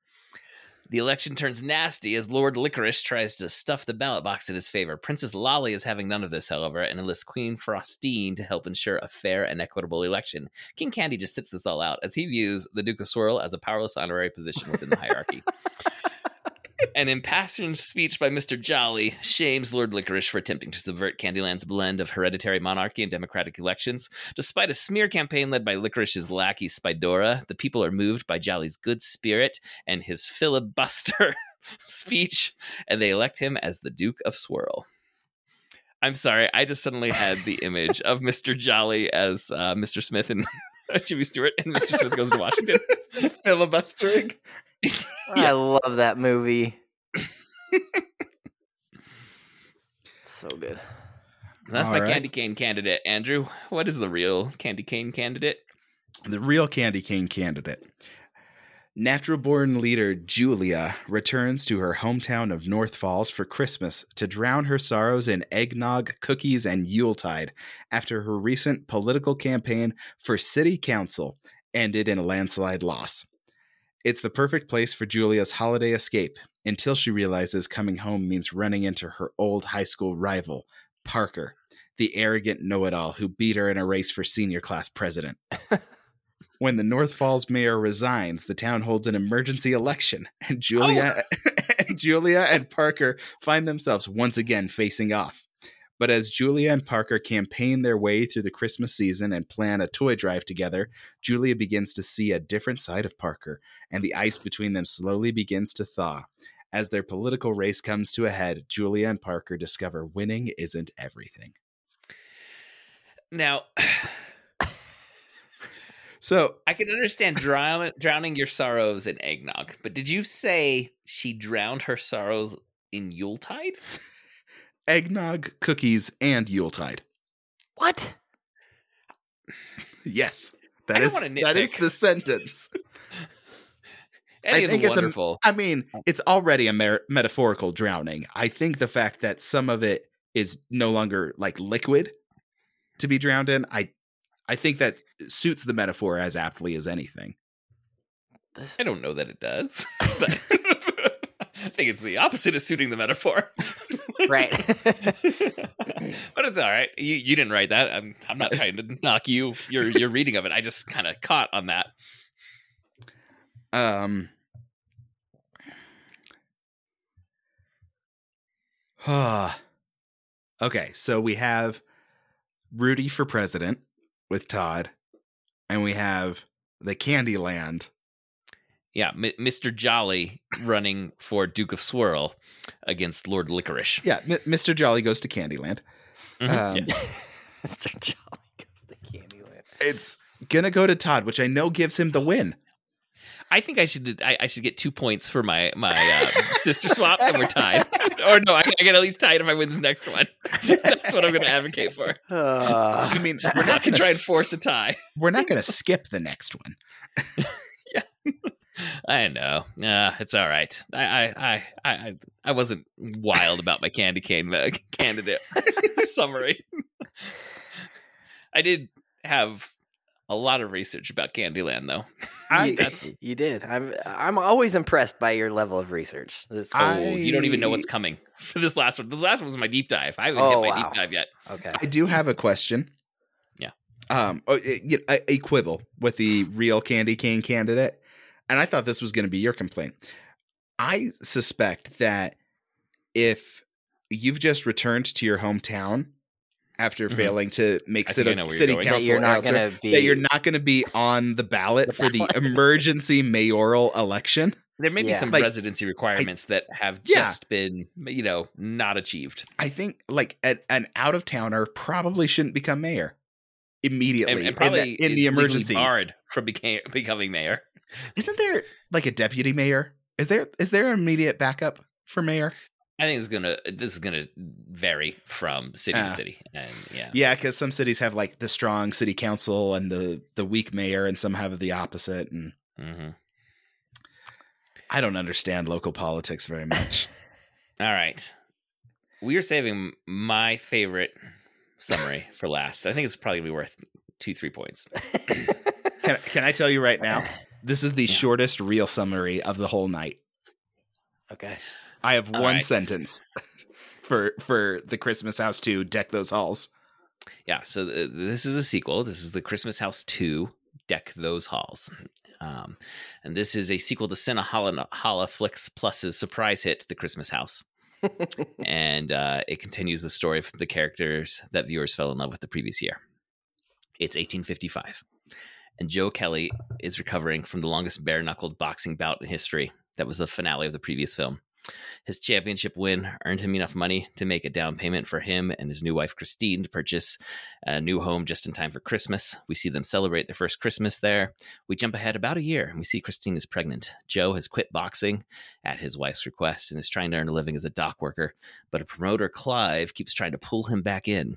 The election turns nasty as Lord Licorice tries to stuff the ballot box in his favor. Princess Lolly is having none of this, however, and enlists Queen Frostine to help ensure a fair and equitable election. King Candy just sits this all out as he views the Duke of Swirl as a powerless honorary position within the hierarchy. An impassioned speech by Mr. Jolly shames Lord Licorice for attempting to subvert Candyland's blend of hereditary monarchy and democratic elections. Despite a smear campaign led by Licorice's lackey Spidora, the people are moved by Jolly's good spirit and his filibuster speech, and they elect him as the Duke of Swirl. I'm sorry, I just suddenly had the image of Mr. Jolly as uh, Mr. Smith and Jimmy Stewart, and Mr. Smith goes to Washington. Filibustering. I love that movie. so good. That's All my right. candy cane candidate, Andrew. What is the real candy cane candidate? the real candy cane candidate. Natural born leader Julia returns to her hometown of North Falls for Christmas to drown her sorrows in eggnog, cookies, and Yuletide after her recent political campaign for city council ended in a landslide loss. It's the perfect place for Julia's holiday escape until she realizes coming home means running into her old high school rival, Parker, the arrogant know it all who beat her in a race for senior class president. When the North Falls mayor resigns, the town holds an emergency election, and oh! Julia and Julia and Parker find themselves once again facing off. But as Julia and Parker campaign their way through the Christmas season and plan a toy drive together, Julia begins to see a different side of Parker, and the ice between them slowly begins to thaw. As their political race comes to a head, Julia and Parker discover winning isn't everything. Now, So, I can understand drown, drowning your sorrows in eggnog, but did you say she drowned her sorrows in Yuletide? Eggnog, cookies, and Yuletide. What? Yes, I don't is want to that is the sentence. Any I think is it's wonderful. I mean, oh. it's already a mer- metaphorical drowning. I think the fact that some of it is no longer like liquid to be drowned in. I I think that suits the metaphor as aptly as anything. This, I don't know that it does, but I think it's the opposite of suiting the metaphor. Right. but it's all right. You you didn't write that. I'm I'm not trying to knock you your your reading of it. I just kind of caught on that. Um okay, so we have Rudy for president with Todd, and we have the Candyland. Yeah, M- Mr. Jolly running for Duke of Swirl against Lord Licorice. Yeah, M- Mr. Jolly goes to Candyland. Mhm, Um, yes. Mr. Jolly goes to Candyland. It's gonna go to Todd, which I know gives him the win. I think I should I, I should get two points for my my uh, sister swap, and we're tied. or no, I, I get at least tied if I win this next one. That's what I'm going to advocate for. Uh, I mean, We're we're We're not not going gonna try and force a tie. we're not gonna skip the next one. I know. Uh, it's all right. I I I I, I wasn't wild about my candy cane uh, candidate summary. I did have a lot of research about Candyland, though. I- you, you did. I'm I'm always impressed by your level of research. This Oh, I- you don't even know what's coming for this last one. This last one was my deep dive. I haven't Oh, hit my wow. deep dive yet. okay. I do have a question. Yeah. Um, oh, it- you know, a, a quibble with the real candy cane candidate, and I thought this was going to be your complaint. I suspect that if you've just returned to your hometown after Mhm. failing to make I think I city, know where you're city council that you're not going to be. that you're not going to be on the ballot for the emergency mayoral election. There may be Yeah. some Like, residency requirements that have Yeah. just been, you know, not achieved. I think like a, an out of towner probably shouldn't become mayor immediately And, in and the- probably in, is the emergency. barred from became, becoming mayor. Isn't there like a deputy mayor? Is there is there an immediate backup for mayor? I think it's gonna this is gonna vary from city Ah. to city, and yeah, Yeah, because some cities have like the strong city council and the the weak mayor, and some have the opposite. And hmm I don't understand local politics very much. All right, we are saving my favorite summary for last. I think it's probably gonna be worth two three points. can, can I tell you right now? This is the Yeah. shortest real summary of the whole night. okay. I have All one right. sentence for for the Christmas house to deck those halls. Yeah, so th- this is a sequel. This is the Christmas House 2, Deck Those Halls. Um, and this is a sequel to Cinehala Hala Flix Plus's surprise hit, The Christmas House. and uh, it continues the story of the characters that viewers fell in love with the previous year. It's 1855, and Joe Kelly is recovering from the longest bare knuckled boxing bout in history. That was the finale of the previous film. His championship win earned him enough money to make a down payment for him and his new wife Christine to purchase a new home just in time for Christmas. We see them celebrate their first Christmas there. We jump ahead about a year and we see Christine is pregnant. Joe has quit boxing at his wife's request and is trying to earn a living as a dock worker, but a promoter, Clive, keeps trying to pull him back in.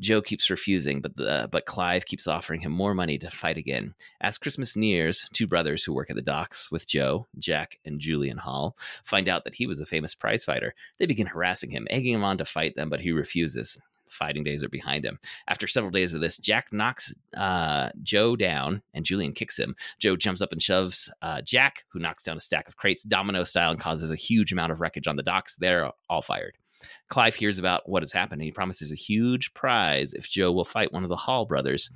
Joe keeps refusing, but the, but Clive keeps offering him more money to fight again. As Christmas nears, two brothers who work at the docks with Joe, Jack and Julian Hall, find out that he was a famous prize fighter. They begin harassing him, egging him on to fight them, but he refuses. Fighting days are behind him. After several days of this, Jack knocks uh, Joe down and Julian kicks him. Joe jumps up and shoves uh, Jack, who knocks down a stack of crates domino style and causes a huge amount of wreckage on the docks. They're all fired. Clive hears about what has happened and he promises a huge prize if Joe will fight one of the Hall brothers.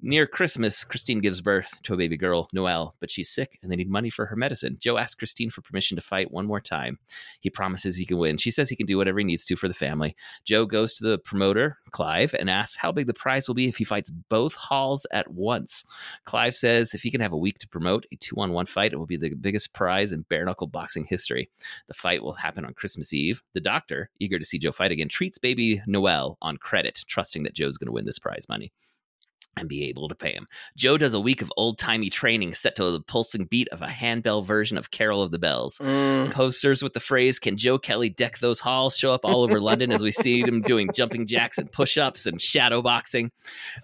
Near Christmas, Christine gives birth to a baby girl, Noelle, but she's sick and they need money for her medicine. Joe asks Christine for permission to fight one more time. He promises he can win. She says he can do whatever he needs to for the family. Joe goes to the promoter, Clive, and asks how big the prize will be if he fights both Halls at once. Clive says if he can have a week to promote a two on one fight, it will be the biggest prize in bare knuckle boxing history. The fight will happen on Christmas Eve. The doctor, eager to see Joe fight again, treats baby Noel on credit, trusting that Joe's going to win this prize money and be able to pay him. Joe does a week of old timey training set to the pulsing beat of a handbell version of Carol of the Bells. Mm, Posters with the phrase, Can Joe Kelly deck those halls? show up all over London as we see him doing jumping jacks and push ups and shadow boxing.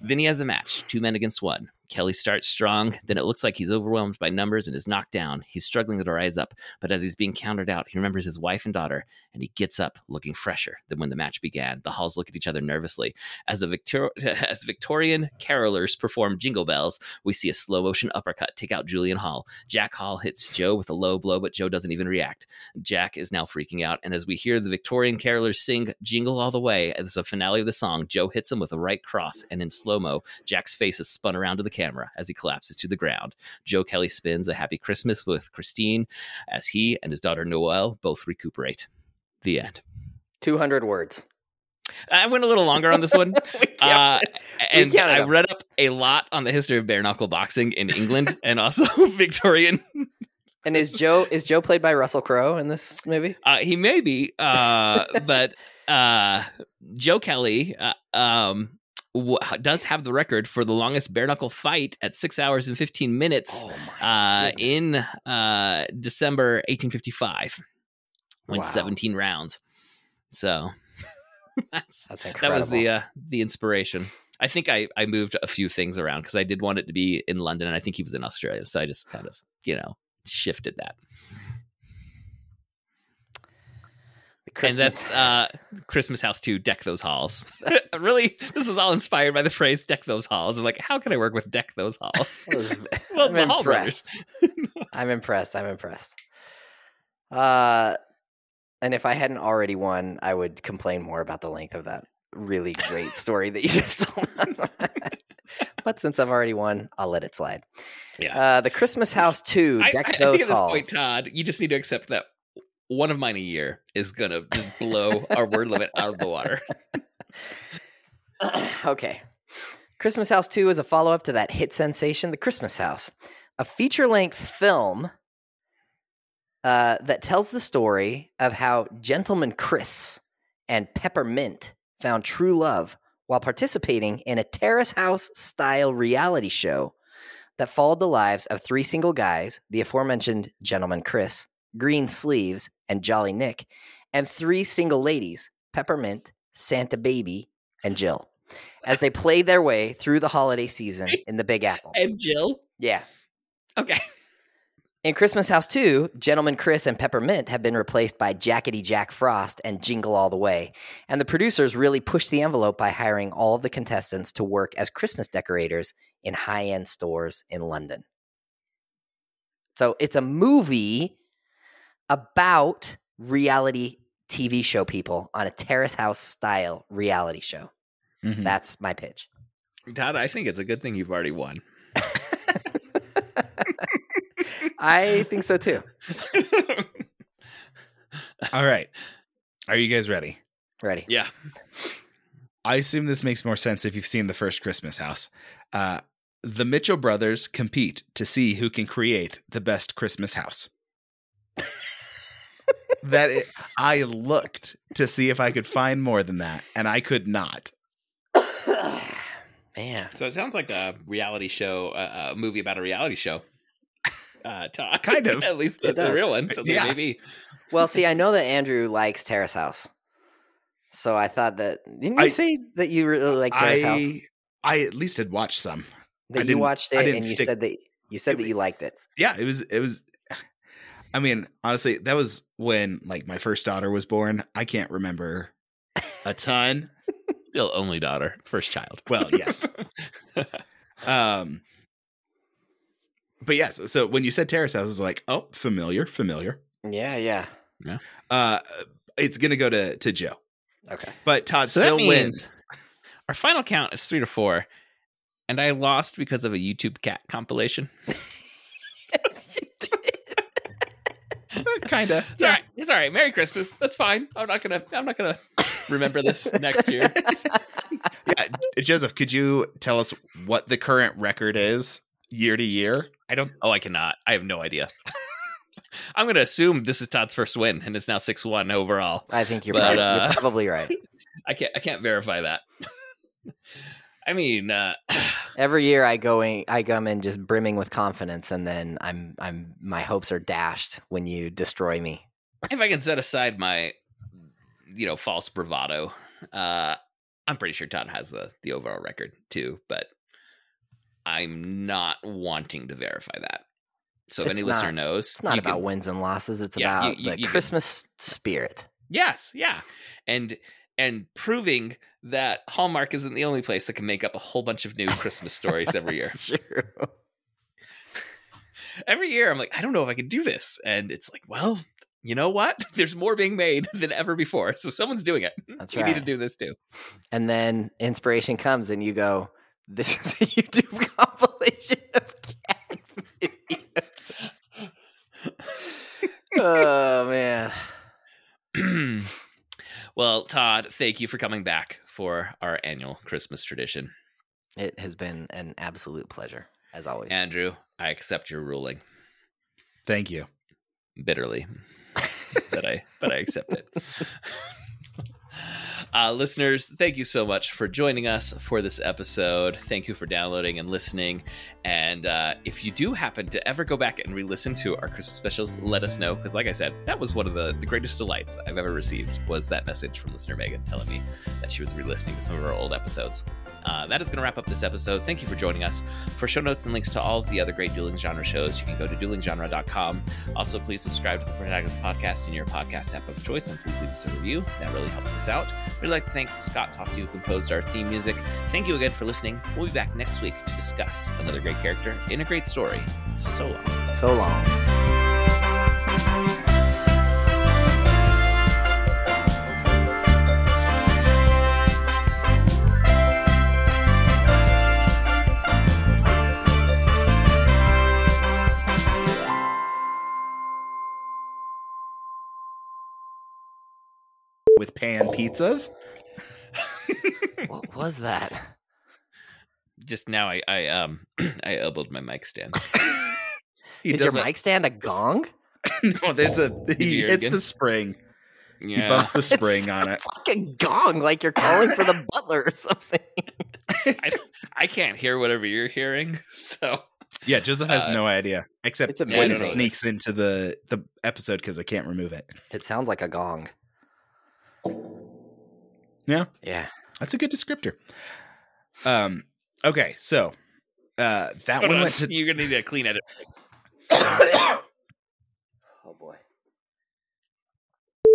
Then he has a match, two men against one. Kelly starts strong, then it looks like he's overwhelmed by numbers and is knocked down. He's struggling to rise up, but as he's being countered out, he remembers his wife and daughter, and he gets up looking fresher than when the match began. The Halls look at each other nervously. As, a Victor- as Victorian carolers perform Jingle Bells, we see a slow motion uppercut take out Julian Hall. Jack Hall hits Joe with a low blow, but Joe doesn't even react. Jack is now freaking out, and as we hear the Victorian carolers sing Jingle All the Way as the finale of the song, Joe hits him with a right cross, and in slow mo, Jack's face is spun around to the camera as he collapses to the ground. Joe Kelly spins a happy Christmas with Christine as he and his daughter Noelle both recuperate. The end. 200 words. I went a little longer on this one. Uh, and I read up a lot on the history of bare knuckle boxing in England and also Victorian. and is Joe is Joe played by Russell Crowe in this movie? Uh, he may be, uh, but uh, Joe Kelly uh, um, does have the record for the longest bare knuckle fight at six hours and 15 minutes my uh, in uh, December 1855. Went Wow. 17 rounds. So that's That's that was the uh, the inspiration. I think I I moved a few things around because I did want it to be in London, and I think he was in Australia, so I just kind of you know shifted that. The Christmas. And that's uh, Christmas House to deck those halls. really, this was all inspired by the phrase "deck those halls." I'm like, how can I work with deck those halls? Was- Well, I'm the Hall impressed. I'm impressed. I'm impressed. Uh, and if I hadn't already won, I would complain more about the length of that really great story that you just told. but since I've already won, I'll let it slide. Yeah. Uh, the Christmas House Two, deck I those think at this halls. point, Todd, you just need to accept that one of mine a year is gonna just blow our word limit out of the water. okay. Christmas House 2 is a follow up to that hit sensation, The Christmas House, a feature length film uh, that tells the story of how Gentleman Chris and Peppermint found true love while participating in a terrace house style reality show that followed the lives of three single guys, the aforementioned Gentleman Chris, Green Sleeves, and Jolly Nick, and three single ladies, Peppermint, Santa Baby, and Jill, as they play their way through the holiday season in the Big Apple. And Jill, Yeah. okay, In Christmas House 2, Gentleman Chris and Peppermint have been replaced by Jackety Jack Frost and Jingle All the Way. And the producers really pushed the envelope by hiring all of the contestants to work as Christmas decorators in high end stores in London. So it's a movie about reality TV show people on a terrace house style reality show. Mhm. That's my pitch. Todd, I think it's a good thing you've already won. I think so too. All right. Are you guys ready? Ready. yeah, I assume this makes more sense if you've seen the first Christmas house. Uh, the Mitchell brothers compete to see who can create the best Christmas house. that i I looked to see if I could find more than that, and I could not. Man. so it sounds like a reality show, uh, a movie about a reality show. Uh, Todd, Kind of. at least the, the real one. So Yeah. maybe Well, see, I know that Andrew likes Terrace House. So I thought that didn't you I- say that you really like Terrace House? I I at least had watched some. I you didn't- watched I it didn't and you stick- said that you said It that you liked it. Yeah, it was it was. I mean, honestly, that was when like my first daughter was born. I can't remember a ton. still only daughter, first child. Well, yes. Um, but yes, so when you said terrace house, I was like, oh, familiar, familiar. Yeah, yeah. Yeah. Uh, it's gonna go to to Joe, Okay. but Todd So still wins. Our final count is three to four, and I lost because of a YouTube cat compilation. yes, you did. Kinda. It's all right. It's all right. Merry Christmas. That's fine. I'm not gonna. I'm not gonna remember this next year. Yeah, Joseph, could you tell us what the current record is year to year? I don't. Oh, I cannot. I have no idea. I'm gonna assume this is Todd's first win, and it's now six one overall. I think you're, But, probably, uh, you're probably right. I can't. I can't verify that. I mean, uh, Every year I going I come in just brimming with confidence and then I'm I'm my hopes are dashed when you destroy me. if I can set aside my, you know, false bravado, uh, I'm pretty sure Todd has the the overall record too. But I'm not wanting to verify that. So if It's any listener not- knows, It's not about can- wins and losses. It's Yeah, about you- the you can- Christmas spirit. Yes, yeah, and and proving that Hallmark isn't the only place that can make up a whole bunch of new Christmas stories every year. True. every year I'm like, I don't know if I can do this. And it's like, well, you know what? There's more being made than ever before. So someone's doing it. That's we need to do this too. And then inspiration comes, and you go, "This is a YouTube compilation of cat videos." oh man, well, Todd, thank you for coming back for our annual Christmas tradition. it has been an absolute pleasure as always. Andrew, I accept your ruling Thank you. bitterly. but I but I accept it. Uh, listeners, thank you so much for joining us for this episode. Thank you for downloading and listening. And uh, if you do happen to ever go back and re-listen to our Christmas specials, let us know. Because, like I said, that was one of the, the greatest delights I've ever received. Was that message from listener Megan telling me that she was re-listening to some of our old episodes. Uh, that is going to wrap up this episode. Thank you for joining us. For show notes and links to all of the other great dueling genre shows, you can go to duelinggenre.com. Also, please subscribe to the Protagonist Podcast in your podcast app of choice, and please leave us a review. That really helps us out. We'd like to thank Scott Tofty, who composed our theme music. Thank you again for listening. We'll be back next week to discuss another great character in a great story. So long. So long. With pan pizzas. What was that? Just now, I, I um I elbowed my mic stand. He Is your a- mic stand a gong? no, there's a you he hear it hits the spring. Yeah. He bumps the It's- spring on it. It's like a gong, like you're calling for the butler or something. I can't hear whatever you're hearing. So Yeah, Joseph has Uh, no idea. Except It's when it sneaks into the the episode because I can't remove it. It sounds like a gong. Yeah. Yeah. That's a good descriptor. Um. Okay, so uh, that Hold one on, went to you're gonna need a clean edit.